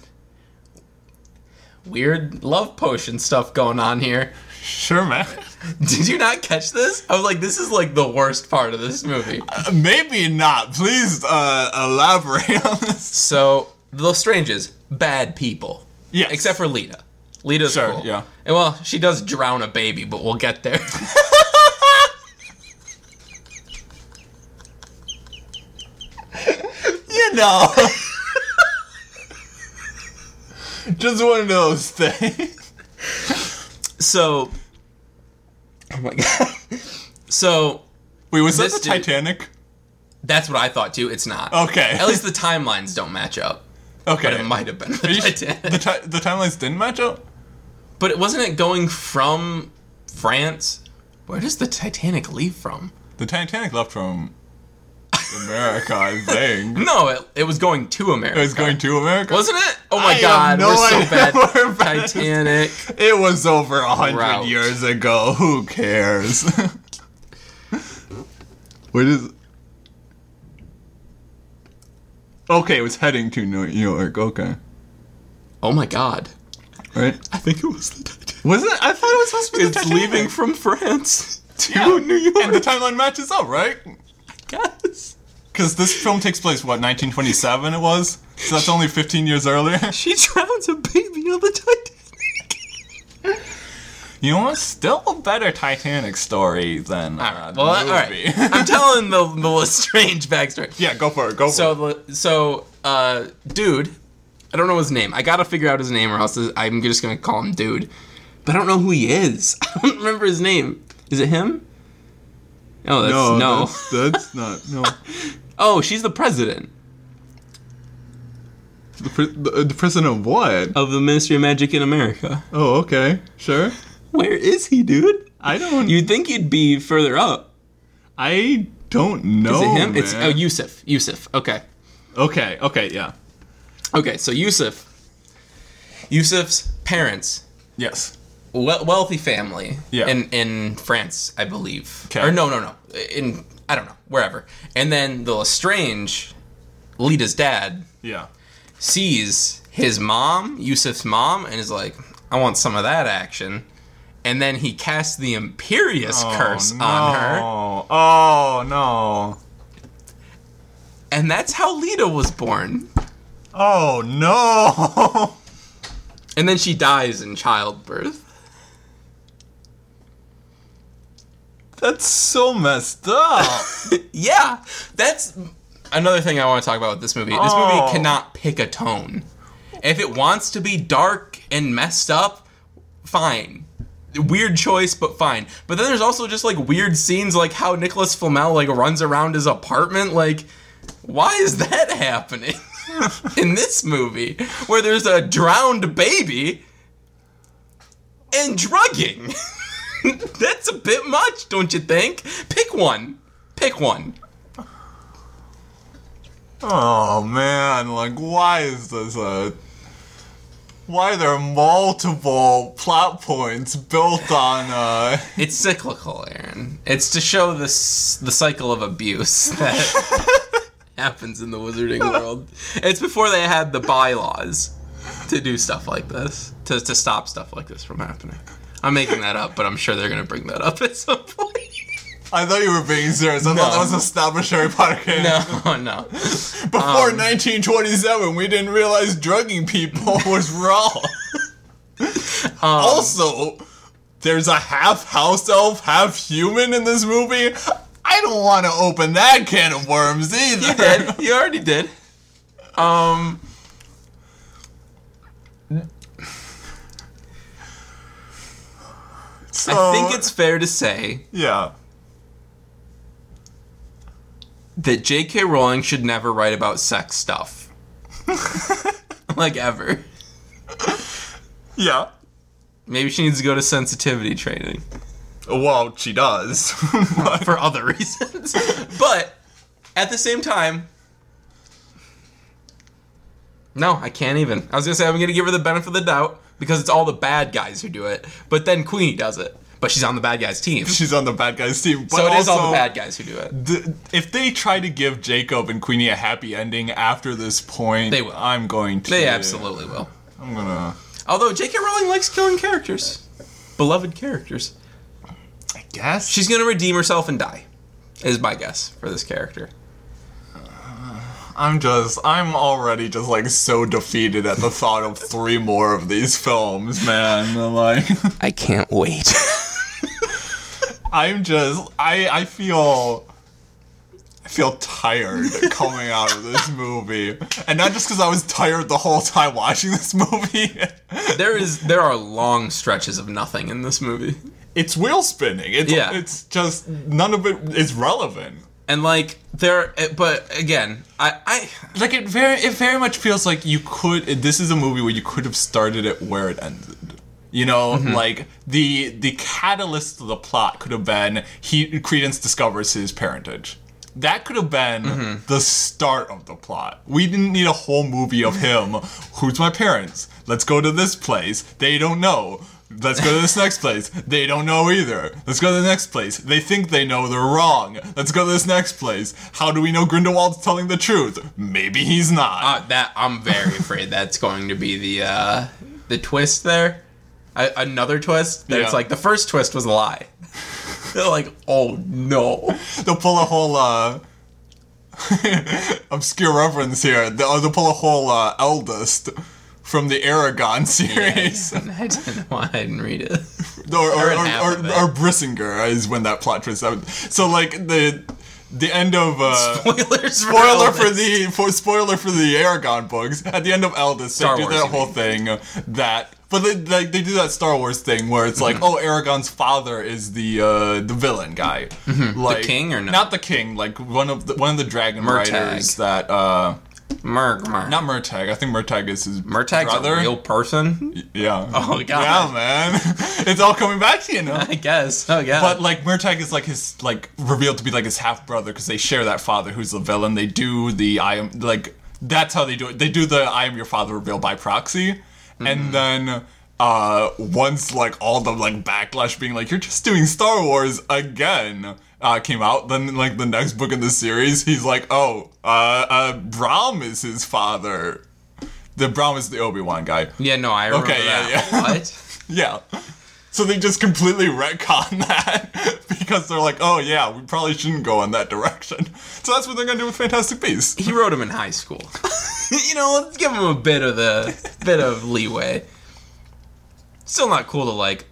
weird love potion stuff going on here. sure, man. *laughs* Did you not catch this? I was like, this is like the worst part of this movie. Uh, Maybe not. Please uh, elaborate on this. So the Lestranges, bad people. Yeah. Except for Leta. Leta's Sure, cool. yeah. And well, she does drown a baby, but we'll get there. *laughs* *laughs* You know. *laughs* Just one of those things. so Oh my god. So Wait, was that This the dude- Titanic? that's what I thought too. It's not. Okay. At least the timelines don't match up. Okay. But it might have been the you- Titanic. the, ti- the timelines didn't match up? But it wasn't it going from France? Where does the Titanic leave from? The Titanic left from America, I think. *laughs* No, it, it was going to America. It was going to America? Wasn't it? Oh my have god, no we're so bad. that is. Titanic. It was over a hundred years ago. Who cares? *laughs* Where does? Okay, it was heading to New York. Okay, Oh my god. right? I think it was the Titanic. Was it? I thought it was supposed to be the It's Titanic. leaving from France *laughs* to Yeah, New York. and the timeline matches up, right? Yes. Because this film takes place what 1927 it was, so that's only 15 years earlier. *laughs* She drowns a baby on the Titanic. You know what? Still a better Titanic story than uh, well, all right. *laughs* I'm telling the the Lestrange backstory. yeah, go for it. Go for it. So, the- so, uh, dude, I don't know his name. I gotta figure out his name, or else I'm just gonna call him dude. But I don't know who he is. *laughs* I don't remember his name. Is it him? Oh, that's no. That's, that's not no. Oh, she's the president The, pre- the, uh, the president of what? of the Ministry of Magic in America. Oh, okay, sure. Where is he, dude? I don't. You'd think he'd be further up. I don't know. Is it him? It's man. oh Yusuf. Yusuf. Okay. okay. Okay. Yeah. Okay. So Yusuf. Yusuf's parents, Yes. we- wealthy family. Yeah. In in France, I believe. Okay. Or no, no, no. In I don't know wherever. And then the Lestrange, Leta's dad, Yeah. sees his mom, Yusuf's mom, and is like, "I want some of that action." And then he casts the Imperius oh, curse oh, no. on her, Oh no. and that's how Leta was born. Oh no. *laughs* And then she dies in childbirth. That's so messed up. *laughs* yeah, that's another thing I want to talk about with this movie. This Oh. movie cannot pick a tone. If it wants to be dark and messed up, fine. Weird choice, but fine. But then there's also just like weird scenes, like how Nicolas Flamel like runs around his apartment. Like, why is that happening *laughs* in this movie where there's a drowned baby and drugging? *laughs* *laughs* That's a bit much, don't you think? Pick one. Pick one. Oh man, like why is this a why are there multiple plot points built on uh *laughs* It's cyclical, Aaron. It's to show this the cycle of abuse *laughs* that happens in the wizarding world. It's before they had the bylaws to do stuff like this, to, to stop stuff like this from happening. I'm making that up, but I'm sure they're gonna bring that up at some point. I thought you were being serious. I thought that was established Harry Potter canon. No, no. *laughs* Before 1927, we didn't realize drugging people *laughs* was wrong. also, there's a half house elf, half human in this movie. I don't want to open that can of worms either. You did. You already did. Um. So, I think it's fair to say yeah. that J.K. Rowling should never write about sex stuff. *laughs* like ever. Yeah. Maybe she needs to go to sensitivity training Well, she does. But- *laughs* for other reasons. but at the same time, no, I can't even. I was gonna say I'm gonna give her the benefit of the doubt because it's all the bad guys who do it. But then Queenie does it, but she's on the bad guys team, *laughs* She's on the bad guys team. But so it is all the bad guys who do it. th- if they try to give Jacob and Queenie a happy ending after this point, They will. I'm going to. They absolutely will. I'm gonna. Although J.K. Rowling likes killing characters, beloved characters. I guess She's gonna redeem herself and die. Is my guess for this character. I'm just. I'm already just like so defeated at the thought of three more of these films, man. I'm like, *laughs* I can't wait. I'm just. I. I feel. I feel tired coming out of this movie, and not just because I was tired the whole time watching this movie. *laughs* there is there are long stretches of nothing in this movie. it's wheel spinning. It's Yeah. it's just none of it is relevant. And like there eh, but again, I I Like it very it very much feels like you could this is a movie where you could have started it where it ended. You know, mm-hmm. like the the catalyst of the plot could have been he Credence discovers his parentage. That could have been mm-hmm. the start of the plot. We didn't need a whole movie of mm-hmm. him. Who's my parents? Let's go to this place. They don't know. Let's go to this next place. They don't know either. Let's go to the next place. They think they know. They're wrong. Let's go to this next place. How do we know Grindelwald's telling the truth? Maybe he's not. uh, that I'm very *laughs* afraid that's going to be the uh the twist there. I, another twist. That it's Yeah. like the first twist was a lie. *laughs* They're like, oh no. They'll pull a whole uh, *laughs* obscure reference here. They'll, they'll pull a whole uh, eldest from the Eragon *laughs* series. I didn't I didn't read it. *laughs* or or, or, or, or Brisingr is when that plot twist happened. So like the the end of uh, Spoilers. spoiler for Elvis. the for spoiler for the Eragon books. At the end of Eldest, Star they do Wars, that whole mean. thing that. But they, they, they do that Star Wars thing where it's like, oh, Aragon's father is the uh, the villain guy, like the king or no? Not the king, like one of the one of the dragon Murtagh. riders that uh, Murg, Murg. not Murtagh. I think Murtagh is his Murtagh's brother. a real person. yeah. Oh, God. Yeah, man. *laughs* it's all coming back to you now. *laughs* I guess. Oh yeah. But like Murtagh is like his like revealed to be like his half brother because they share that father who's the villain. They do the I am like that's how they do it. They do the I am your father reveal by proxy, and then uh once like all the like backlash being like you're just doing Star Wars again uh came out. Then like the next book in the series, he's like oh uh uh Brom is his father. The Brom is the Obi Wan guy. yeah, no, I remember Okay, yeah, that. yeah. What? *laughs* Yeah. So they just completely retcon *laughs* that because they're like, oh yeah, we probably shouldn't go in that direction. So that's what they're gonna do with Fantastic Beasts. he wrote him in high school. *laughs* you know, let's give him a bit of the bit of leeway. Still not cool to like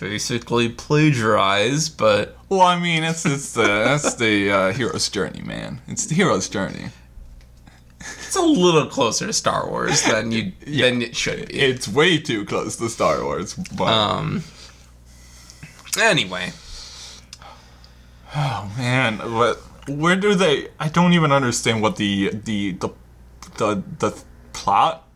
basically plagiarize, but Well, I mean, it's it's the that's the uh, hero's journey, man. It's the hero's journey. it's a little closer to Star Wars than you *laughs* than it should be. It's way too close to Star Wars, but Um. Anyway, oh man, what? Where do they? I don't even understand what the the the the the plot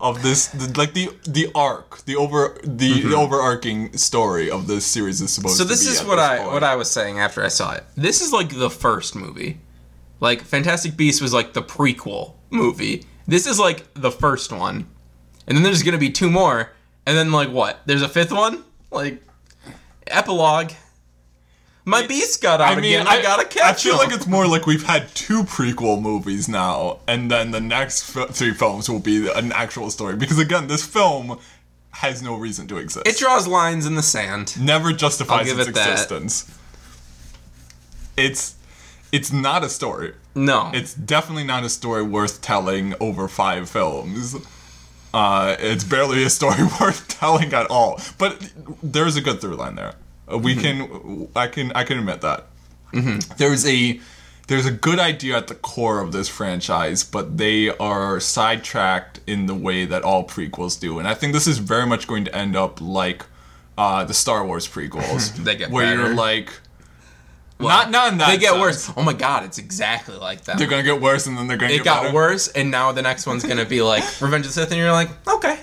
of this, like the the arc, the over the, the overarching story of this series is supposed. Mm-hmm. So to this be is what this I point. what I was saying after I saw it. This is like the first movie. Like Fantastic Beasts was like the prequel movie. This is like the first one. And then there's gonna be two more. And then like what? There's a fifth one? Like epilogue. My beast got out I mean, again. I, gotta catch I feel him. like it's more like we've had two prequel movies now, and then the next f- three films will be an actual story. Because again, this film has no reason to exist. it draws lines in the sand. never justifies its it that. existence. It's it's not a story. No. It's definitely not a story worth telling over five films. Uh, it's barely a story *laughs* worth telling at all. But there's a good through line there. Uh, We can, I can, I can admit that. There's a, there's a good idea at the core of this franchise, but they are sidetracked in the way that all prequels do, and I think this is very much going to end up like uh, the Star Wars prequels, *laughs* They get where better. you're like, not not in that they get sense. worse. Oh my god, it's exactly like that. They're gonna get worse, and then they're gonna it get got better. worse, and now the next one's gonna be like *laughs* Revenge of the Sith, and you're like, okay.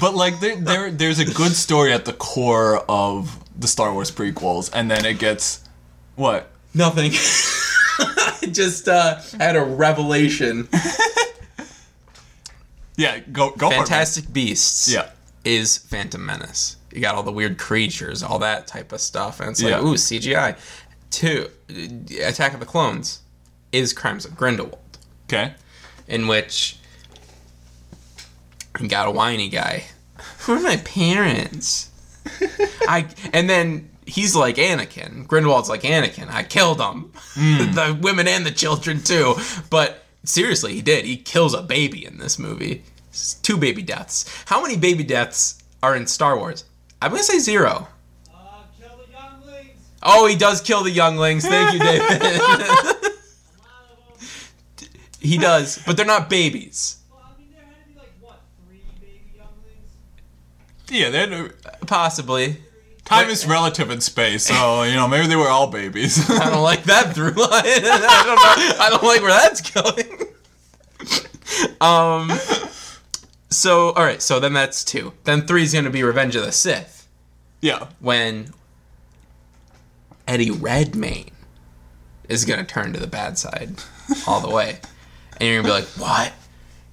But like there, there there's a good story at the core of the Star Wars prequels, and then it gets what? Nothing. *laughs* I just uh, had a revelation. *laughs* Yeah, go go Fantastic Beasts Yeah. is Phantom Menace. You got all the weird creatures, all that type of stuff, and it's like, Yeah. ooh, CGI. Two, Attack of the Clones is Crimes of Grindelwald. Okay. in which you got a whiny guy. Who are my parents? *laughs* I and then he's like Anakin. Grindelwald's like Anakin. I killed them, *laughs* the women and the children too. But seriously, he did. He kills a baby in this movie. It's two baby deaths. How many baby deaths are in Star Wars? I'm gonna say zero. Uh, kill the younglings. Oh, he does kill the younglings. Thank you, David. A lot of them. he does, but they're not babies. Yeah, they're, Possibly. time is relative in space, so you know maybe they were all babies. *laughs* I don't like that through line. *laughs* I don't know. I don't like where that's going. um. So all right. So then that's two. Then three is going to be Revenge of the Sith yeah. when Eddie Redmayne is going to turn to the bad side all the way, and you're going to be like, "What?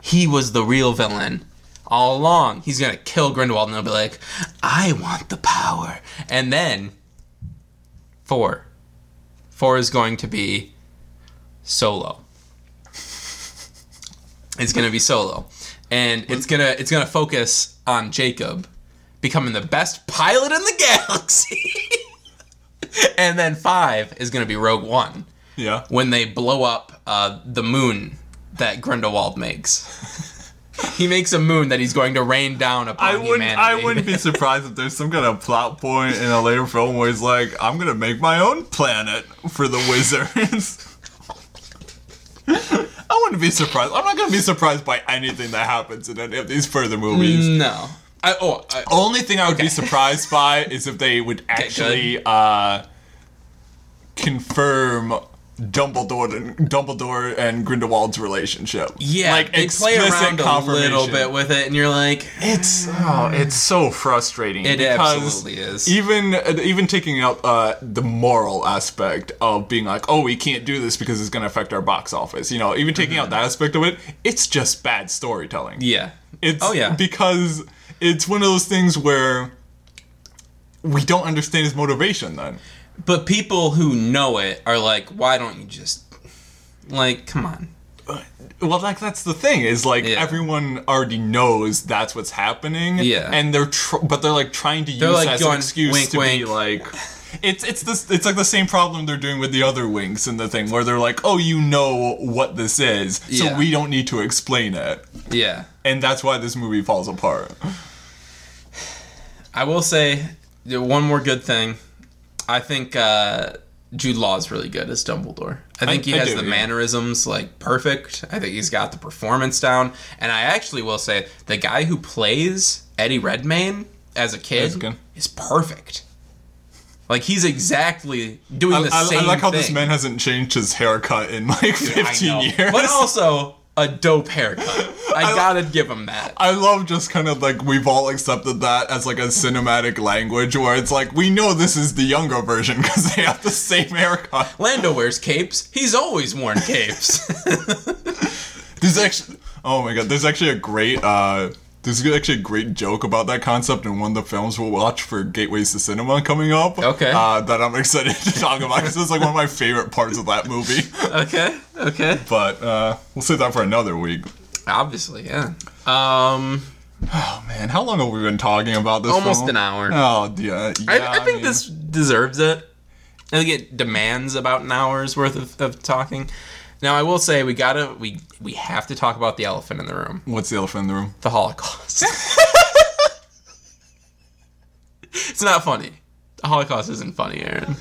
He was the real villain." All along, he's gonna kill Grindelwald, and they'll be like, "I want the power." And then, four, four is going to be solo. It's gonna be solo, and it's gonna it's gonna focus on Jacob becoming the best pilot in the *laughs* galaxy. and then five is gonna be Rogue One Yeah. when they blow up uh, the moon that Grindelwald makes. *laughs* he makes a moon that he's going to rain down upon I wouldn't. humanity. I wouldn't be surprised if there's some kind of plot point in a later film where he's like, "I'm gonna make my own planet for the wizards." *laughs* I wouldn't be surprised. I'm not gonna be surprised by anything that happens in any of these further movies. no. I, oh, I, Only thing I would be surprised by is if they would actually uh, confirm Dumbledore and Dumbledore and Grindelwald's relationship. yeah. like they play explicit around a little bit with it, and you're like, It's oh, it's so frustrating. It absolutely is. Even even taking out uh, the moral aspect of being like, oh, we can't do this because it's going to affect our box office. You know, even taking out that aspect of it, it's just bad storytelling. Mm-hmm. yeah. It's Oh, yeah. because it's one of those things where we don't understand his motivation. Then But people who know it are like, why don't you just like, come on. Uh, well, like that's the thing is like Yeah. everyone already knows that's what's happening. Yeah. and they're tr- but they're like trying to use like, that as an excuse wink, to wink. be like. It's it's this it's like the same problem they're doing with the other winks and the thing where they're like, oh, you know what this is, so Yeah. we don't need to explain it, Yeah. and that's why this movie falls apart. I will say one more good thing. I think uh, Jude Law is really good as Dumbledore. I think he has do, the yeah. mannerisms like perfect. I think he's got the performance down. And I actually will say the guy who plays Eddie Redmayne as a kid is perfect. Like he's exactly doing I, the I- same I like how thing. this man hasn't changed his haircut in like 15 know. years. But also, a dope haircut. *laughs* I gotta give him that. I love just kind of like we've all accepted that as like a cinematic language where it's like we know this is the younger version *laughs* because they have the same haircut. Lando wears capes. He's always worn capes. *laughs* There's actually oh my god, there's actually a great uh there's actually a great joke about that concept in one of the films we'll watch for Gateways to Cinema coming up. Okay. Uh, that I'm excited to talk about because it's like one of my favorite parts of that movie. okay, okay. But uh, we'll save that for another week. Obviously, yeah. Um, Oh man, how long have we been talking about this? Almost film? an hour. Oh yeah. yeah I, I think mean- this deserves it. I think it demands about an hour's worth of, of talking. Now, I will say we gotta we we have to talk about the elephant in the room, What's the elephant in the room? the Holocaust. *laughs* it's not funny. The Holocaust isn't funny, Aaron.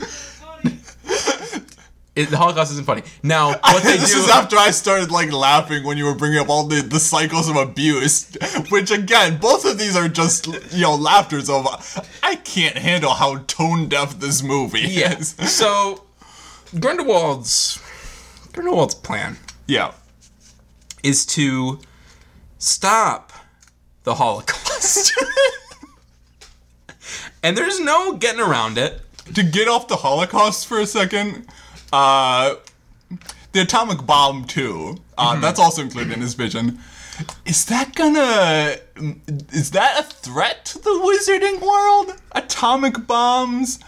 It, the Holocaust isn't funny. Now, *laughs* what they this do is after I started like laughing when you were bringing up all the, the cycles of abuse, *laughs* which again, both of these are just you know laughters of I can't handle how tone deaf this movie Yes. is. *laughs* So, Grindelwald's Grindelwald's plan Yeah. is to stop the Holocaust. and there's no getting around it. To get off the Holocaust for a second, uh, the atomic bomb too. Uh, That's also included in his vision. Is that gonna? Is that a threat to the wizarding world? Atomic bombs?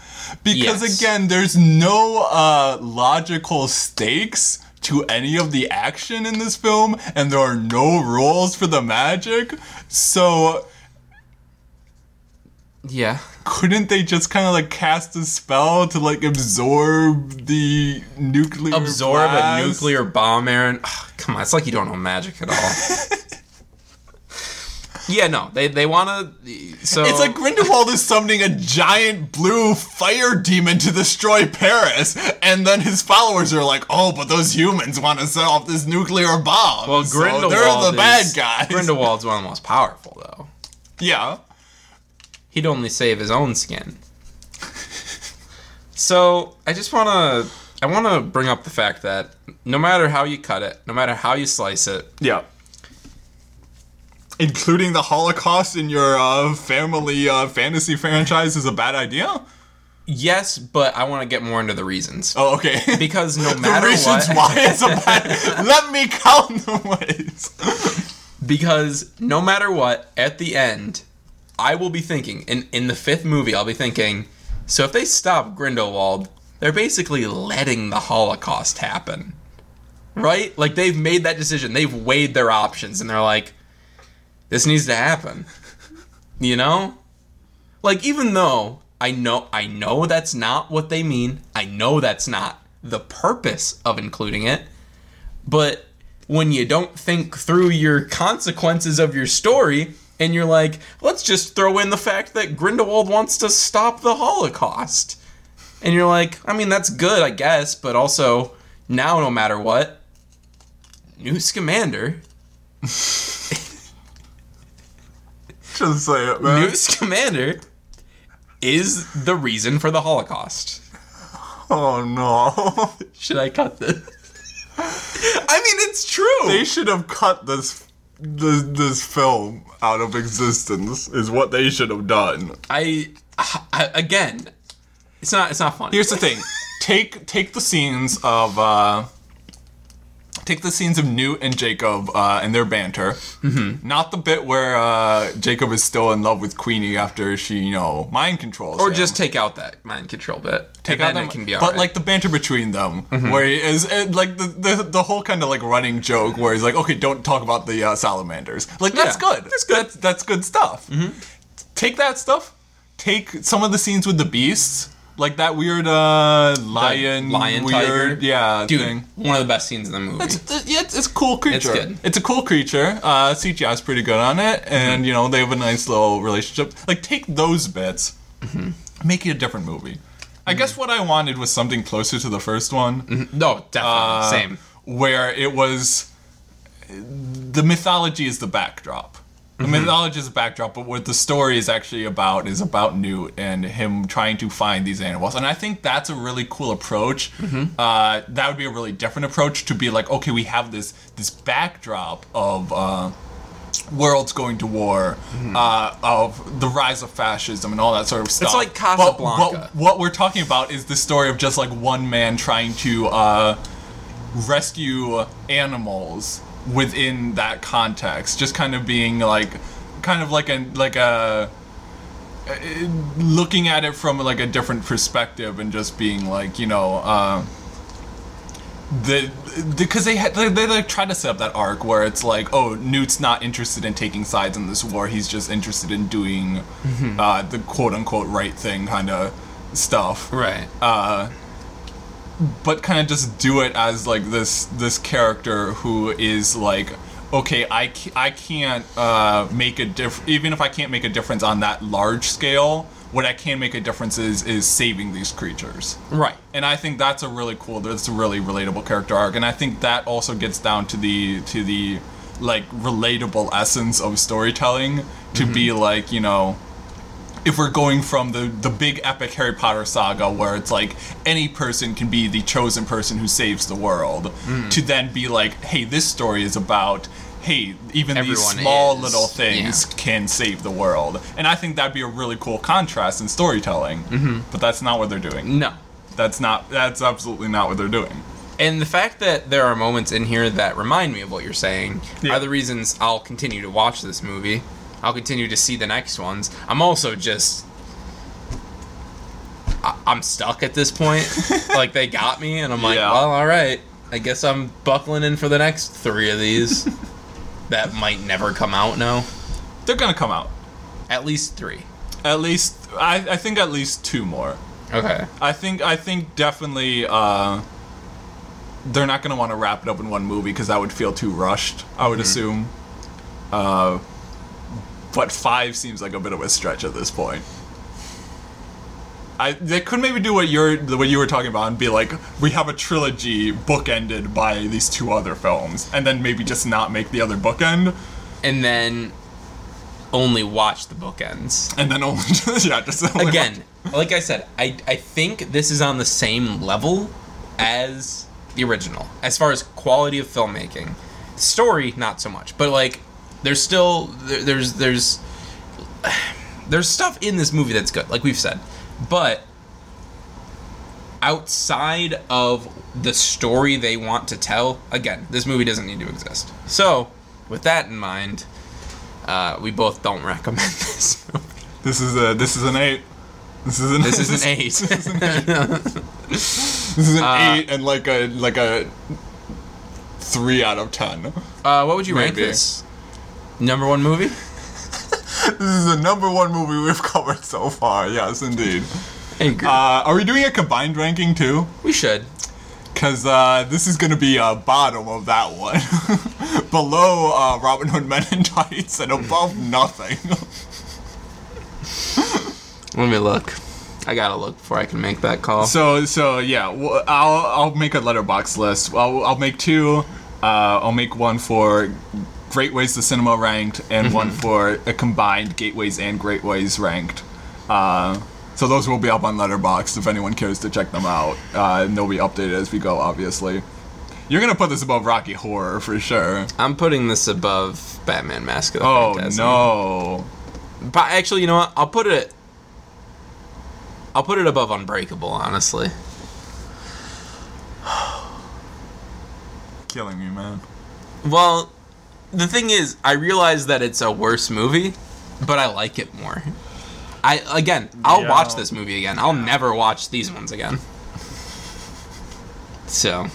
Because Yes. again, there's no uh, logical stakes to any of the action in this film, and there are no rules for the magic. So Yeah. couldn't they just kind of like cast a spell to like absorb the nuclear Absorb blast? a nuclear bomb, Aaron. Ugh, come on, it's like you don't know magic at all. *laughs* yeah, no, they they want to. So It's like Grindelwald is summoning a giant blue fire demon to destroy Paris, and then his followers are like, "Oh, but those humans want to set off this nuclear bomb." well, so Grindelwald. they're the bad guys. Grindelwald's one of the most powerful, though. yeah, he'd only save his own skin. so I just want to I want to bring up the fact that no matter how you cut it, no matter how you slice it, yeah. Including the Holocaust in your uh, family uh, fantasy franchise is a bad idea. yes, but I want to get more into the reasons Oh, okay. *laughs* because no matter the reasons what, *laughs* why it's a bad. Let me count the ways. because no matter what, at the end, I will be thinking in in the fifth movie, I'll be thinking, so if they stop Grindelwald, they're basically letting the Holocaust happen, right? Like they've made that decision, they've weighed their options, and they're like, this needs to happen, you know? Like even though I know I know that's not what they mean, I know that's not the purpose of including it, but when you don't think through your consequences of your story and you're like, let's just throw in the fact that Grindelwald wants to stop the Holocaust. And you're like, I mean, that's good, I guess, but also now, no matter what, Newt Scamander, Just say it, man. Newt Scamander is the reason for the Holocaust. Oh no. Should I cut this? I mean, it's true. they should have cut this this this film out of existence. Is what they should have done. I, I again, it's not. It's not funny. Here's the thing. take take the scenes of uh take the scenes of Newt and Jacob uh, and their banter. Mm-hmm. Not the bit where uh, Jacob is still in love with Queenie after she, you know, mind controls. or him. just take out that mind control bit. take out it can be but alright. like the banter between them, where he is it, like the, the the whole kind of like running joke where he's like, okay, don't talk about the uh, salamanders. Like that's Yeah, good. That's good. That's, that's good stuff. Take that stuff. Take some of the scenes with the beasts, like that weird uh, lion, lion weird, tiger? yeah, dude, thing. one of the best scenes in the movie. It's, it's, yeah, it's, it's a cool creature. It's good. It's a cool creature. Uh, CGI is pretty good on it, and Mm-hmm. you know they have a nice little relationship. Like take those bits, Mm-hmm. make it a different movie. I guess what I wanted was something closer to the first one, no, definitely uh, same. where it was the mythology is the backdrop. The mythology is a backdrop, but what the story is actually about is about Newt and him trying to find these animals. And I think that's a really cool approach. Uh, that would be a really different approach to be like, okay, we have this this backdrop of uh, worlds going to war, uh, of the rise of fascism and all that sort of stuff. It's like But- Casablanca. But, what we're talking about is the story of just like one man trying to uh, rescue animals within that context just kind of being like kind of like a like a uh, looking at it from like a different perspective and just being like you know uh the because they had they, they like try to set up that arc where it's like oh Newt's not interested in taking sides in this war. He's just interested in doing uh the quote unquote right thing kind of stuff. Right. uh, but kind of just do it as like this this character who is like okay I, I can't uh, make a diff even if I can't make a difference on that large scale what I can make a difference is is saving these creatures right. and I think that's a really cool that's a really relatable character arc and I think that also gets down to the to the like relatable essence of storytelling to be like you know if we're going from the the big epic Harry Potter saga where it's like any person can be the chosen person who saves the world hmm. to then be like hey this story is about hey even these small is, little things can save the world. And I think that'd be a really cool contrast in storytelling mm-hmm. but that's not what they're doing. No. that's not that's absolutely not what they're doing. And the fact that there are moments in here that remind me of what you're saying Yeah. are the reasons I'll continue to watch this movie. I'll continue to see the next ones. I'm also just. I- I'm stuck at this point. *laughs* like, they got me, and I'm like, Yeah. well, alright. I guess I'm buckling in for the next three of these *laughs* that might never come out now. they're gonna come out At least three. at least I, I think at least two more Okay. I think I think definitely uh, they're not gonna want to wrap it up in one movie because that would feel too rushed. I would assume. Uh, but five seems like a bit of a stretch at this point. I they could maybe do what you're what you were talking about and be like we have a trilogy bookended by these two other films and then maybe just not make the other bookend And then only watch the bookends. and then only *laughs* yeah just only again, like I said, I I think this is on the same level as the original as far as quality of filmmaking. Story, not so much, but like there's still there, there's there's there's stuff in this movie that's good, like we've said, but outside of the story they want to tell, again, this movie doesn't need to exist. So, with that in mind, uh, we both don't recommend *laughs* this movie. this is a this is an eight. This is an *laughs* This is an eight. This is an Uh, eight and like a like a three out of ten. Uh, what would you rank this? Number one movie? *laughs* This is the number one movie we've *laughs* covered so far. Yes, indeed. Uh, are we doing a combined ranking too? we should. Because uh, this is going to be uh, bottom of that one. *laughs* Below uh, Robin Hood Men in Tights and above nothing. Let me look. I gotta look before I can make that call. so so yeah, well, I'll I'll make a Letterboxd list. I'll, I'll make two. Uh, I'll make one for Great Ways to Cinema ranked and one for a combined Gateways and Great Ways ranked. Uh, so those will be up on Letterboxd if anyone cares to check them out. Uh, and they'll be updated as we go, obviously. You're gonna put this above Rocky Horror for sure. I'm putting this above Batman Mask of the Oh Phantasm. no! But actually, you know what? I'll put it. I'll put it above Unbreakable, honestly. Killing me, man. Well, the thing is, I realize that it's a worse movie, but I like it more. I again, I'll Yeah. watch this movie again. I'll never watch these ones again. So,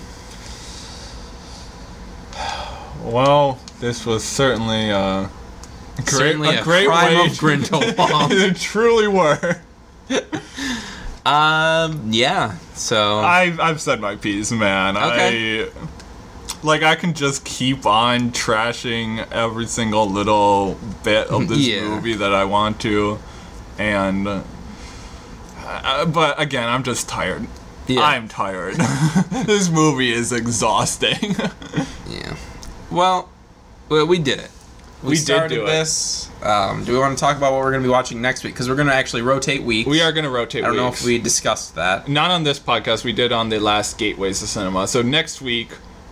Well, this was certainly uh, great, certainly a, a great crime way of Grindelwald. *laughs* it truly were. *laughs* um, yeah. So I've I've said my piece, man. Okay. I like I can just keep on trashing every single little bit of *laughs* this Yeah. movie that I want to, and uh, but again, I'm just tired. Yeah. I'm tired. *laughs* this movie is exhausting. *laughs* yeah. Well, well, we did it. we, We did started do it. this. Um, do we want to talk about what we're going to be watching next week? Because we're going to actually rotate weeks. We are going to rotate. I don't know if we discussed that. not on this podcast. We did on the last Gateways to Cinema. So next week,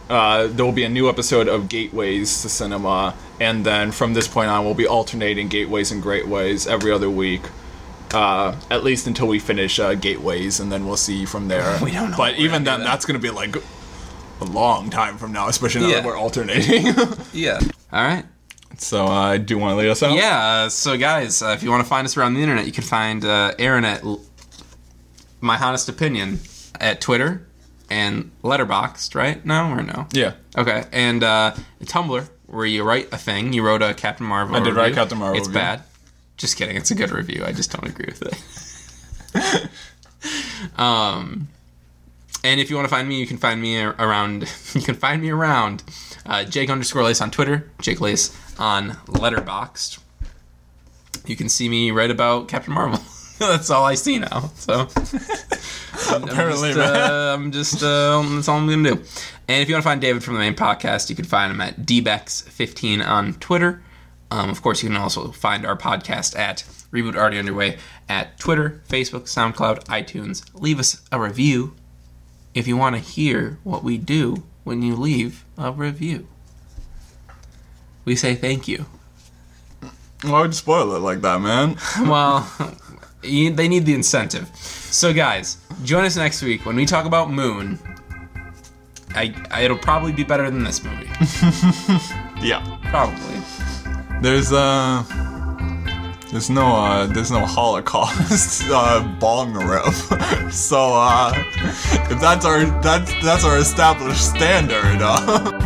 uh, there will be a new episode of Gateways to Cinema, and then from this point on, we'll be alternating Gateways and Great Ways every other week. Uh, at least until we finish uh, Gateways, and then we'll see from there. *laughs* We don't know But even then, that. that's going to be like a long time from now, especially now Yeah. that we're alternating. *laughs* Yeah. All right. so uh, do want to lead us out? Yeah. Uh, so, guys, uh, if you want to find us around the internet, you can find uh, Aaron at L- My Honest Opinion at Twitter and Letterboxd, right? No or no? Yeah. Okay. And uh, Tumblr, where you write a thing. You wrote a Captain Marvel. I did write. Captain Marvel It's review. bad. Just kidding. It's a good review. I just don't agree with it. *laughs* um, and if you want to find me, you can find me around. *laughs* You can find me around uh, Jake underscore Lace on Twitter, Jake Lace on Letterboxd. You can see me write about Captain Marvel. *laughs* *laughs* that's all I see now. So *laughs* I'm, Apparently, I'm just, uh, I'm just uh, that's all I'm gonna do. And if you want to find David from the main podcast, you can find him at dbex15 on Twitter. Um, of course, you can also find our podcast at Reboot Already Underway at Twitter, Facebook, SoundCloud, iTunes. Leave us a review if you want to hear what we do when you leave a review. We say thank you. Why would you spoil it like that, man? *laughs* Well, you- they need the incentive. So, guys, join us next week when we talk about Moon. I, I it'll probably be better than this movie. *laughs* Yeah. Probably. There's uh there's no uh there's no Holocaust *laughs* uh bong rip. *laughs* so uh if that's our that's that's our established standard, uh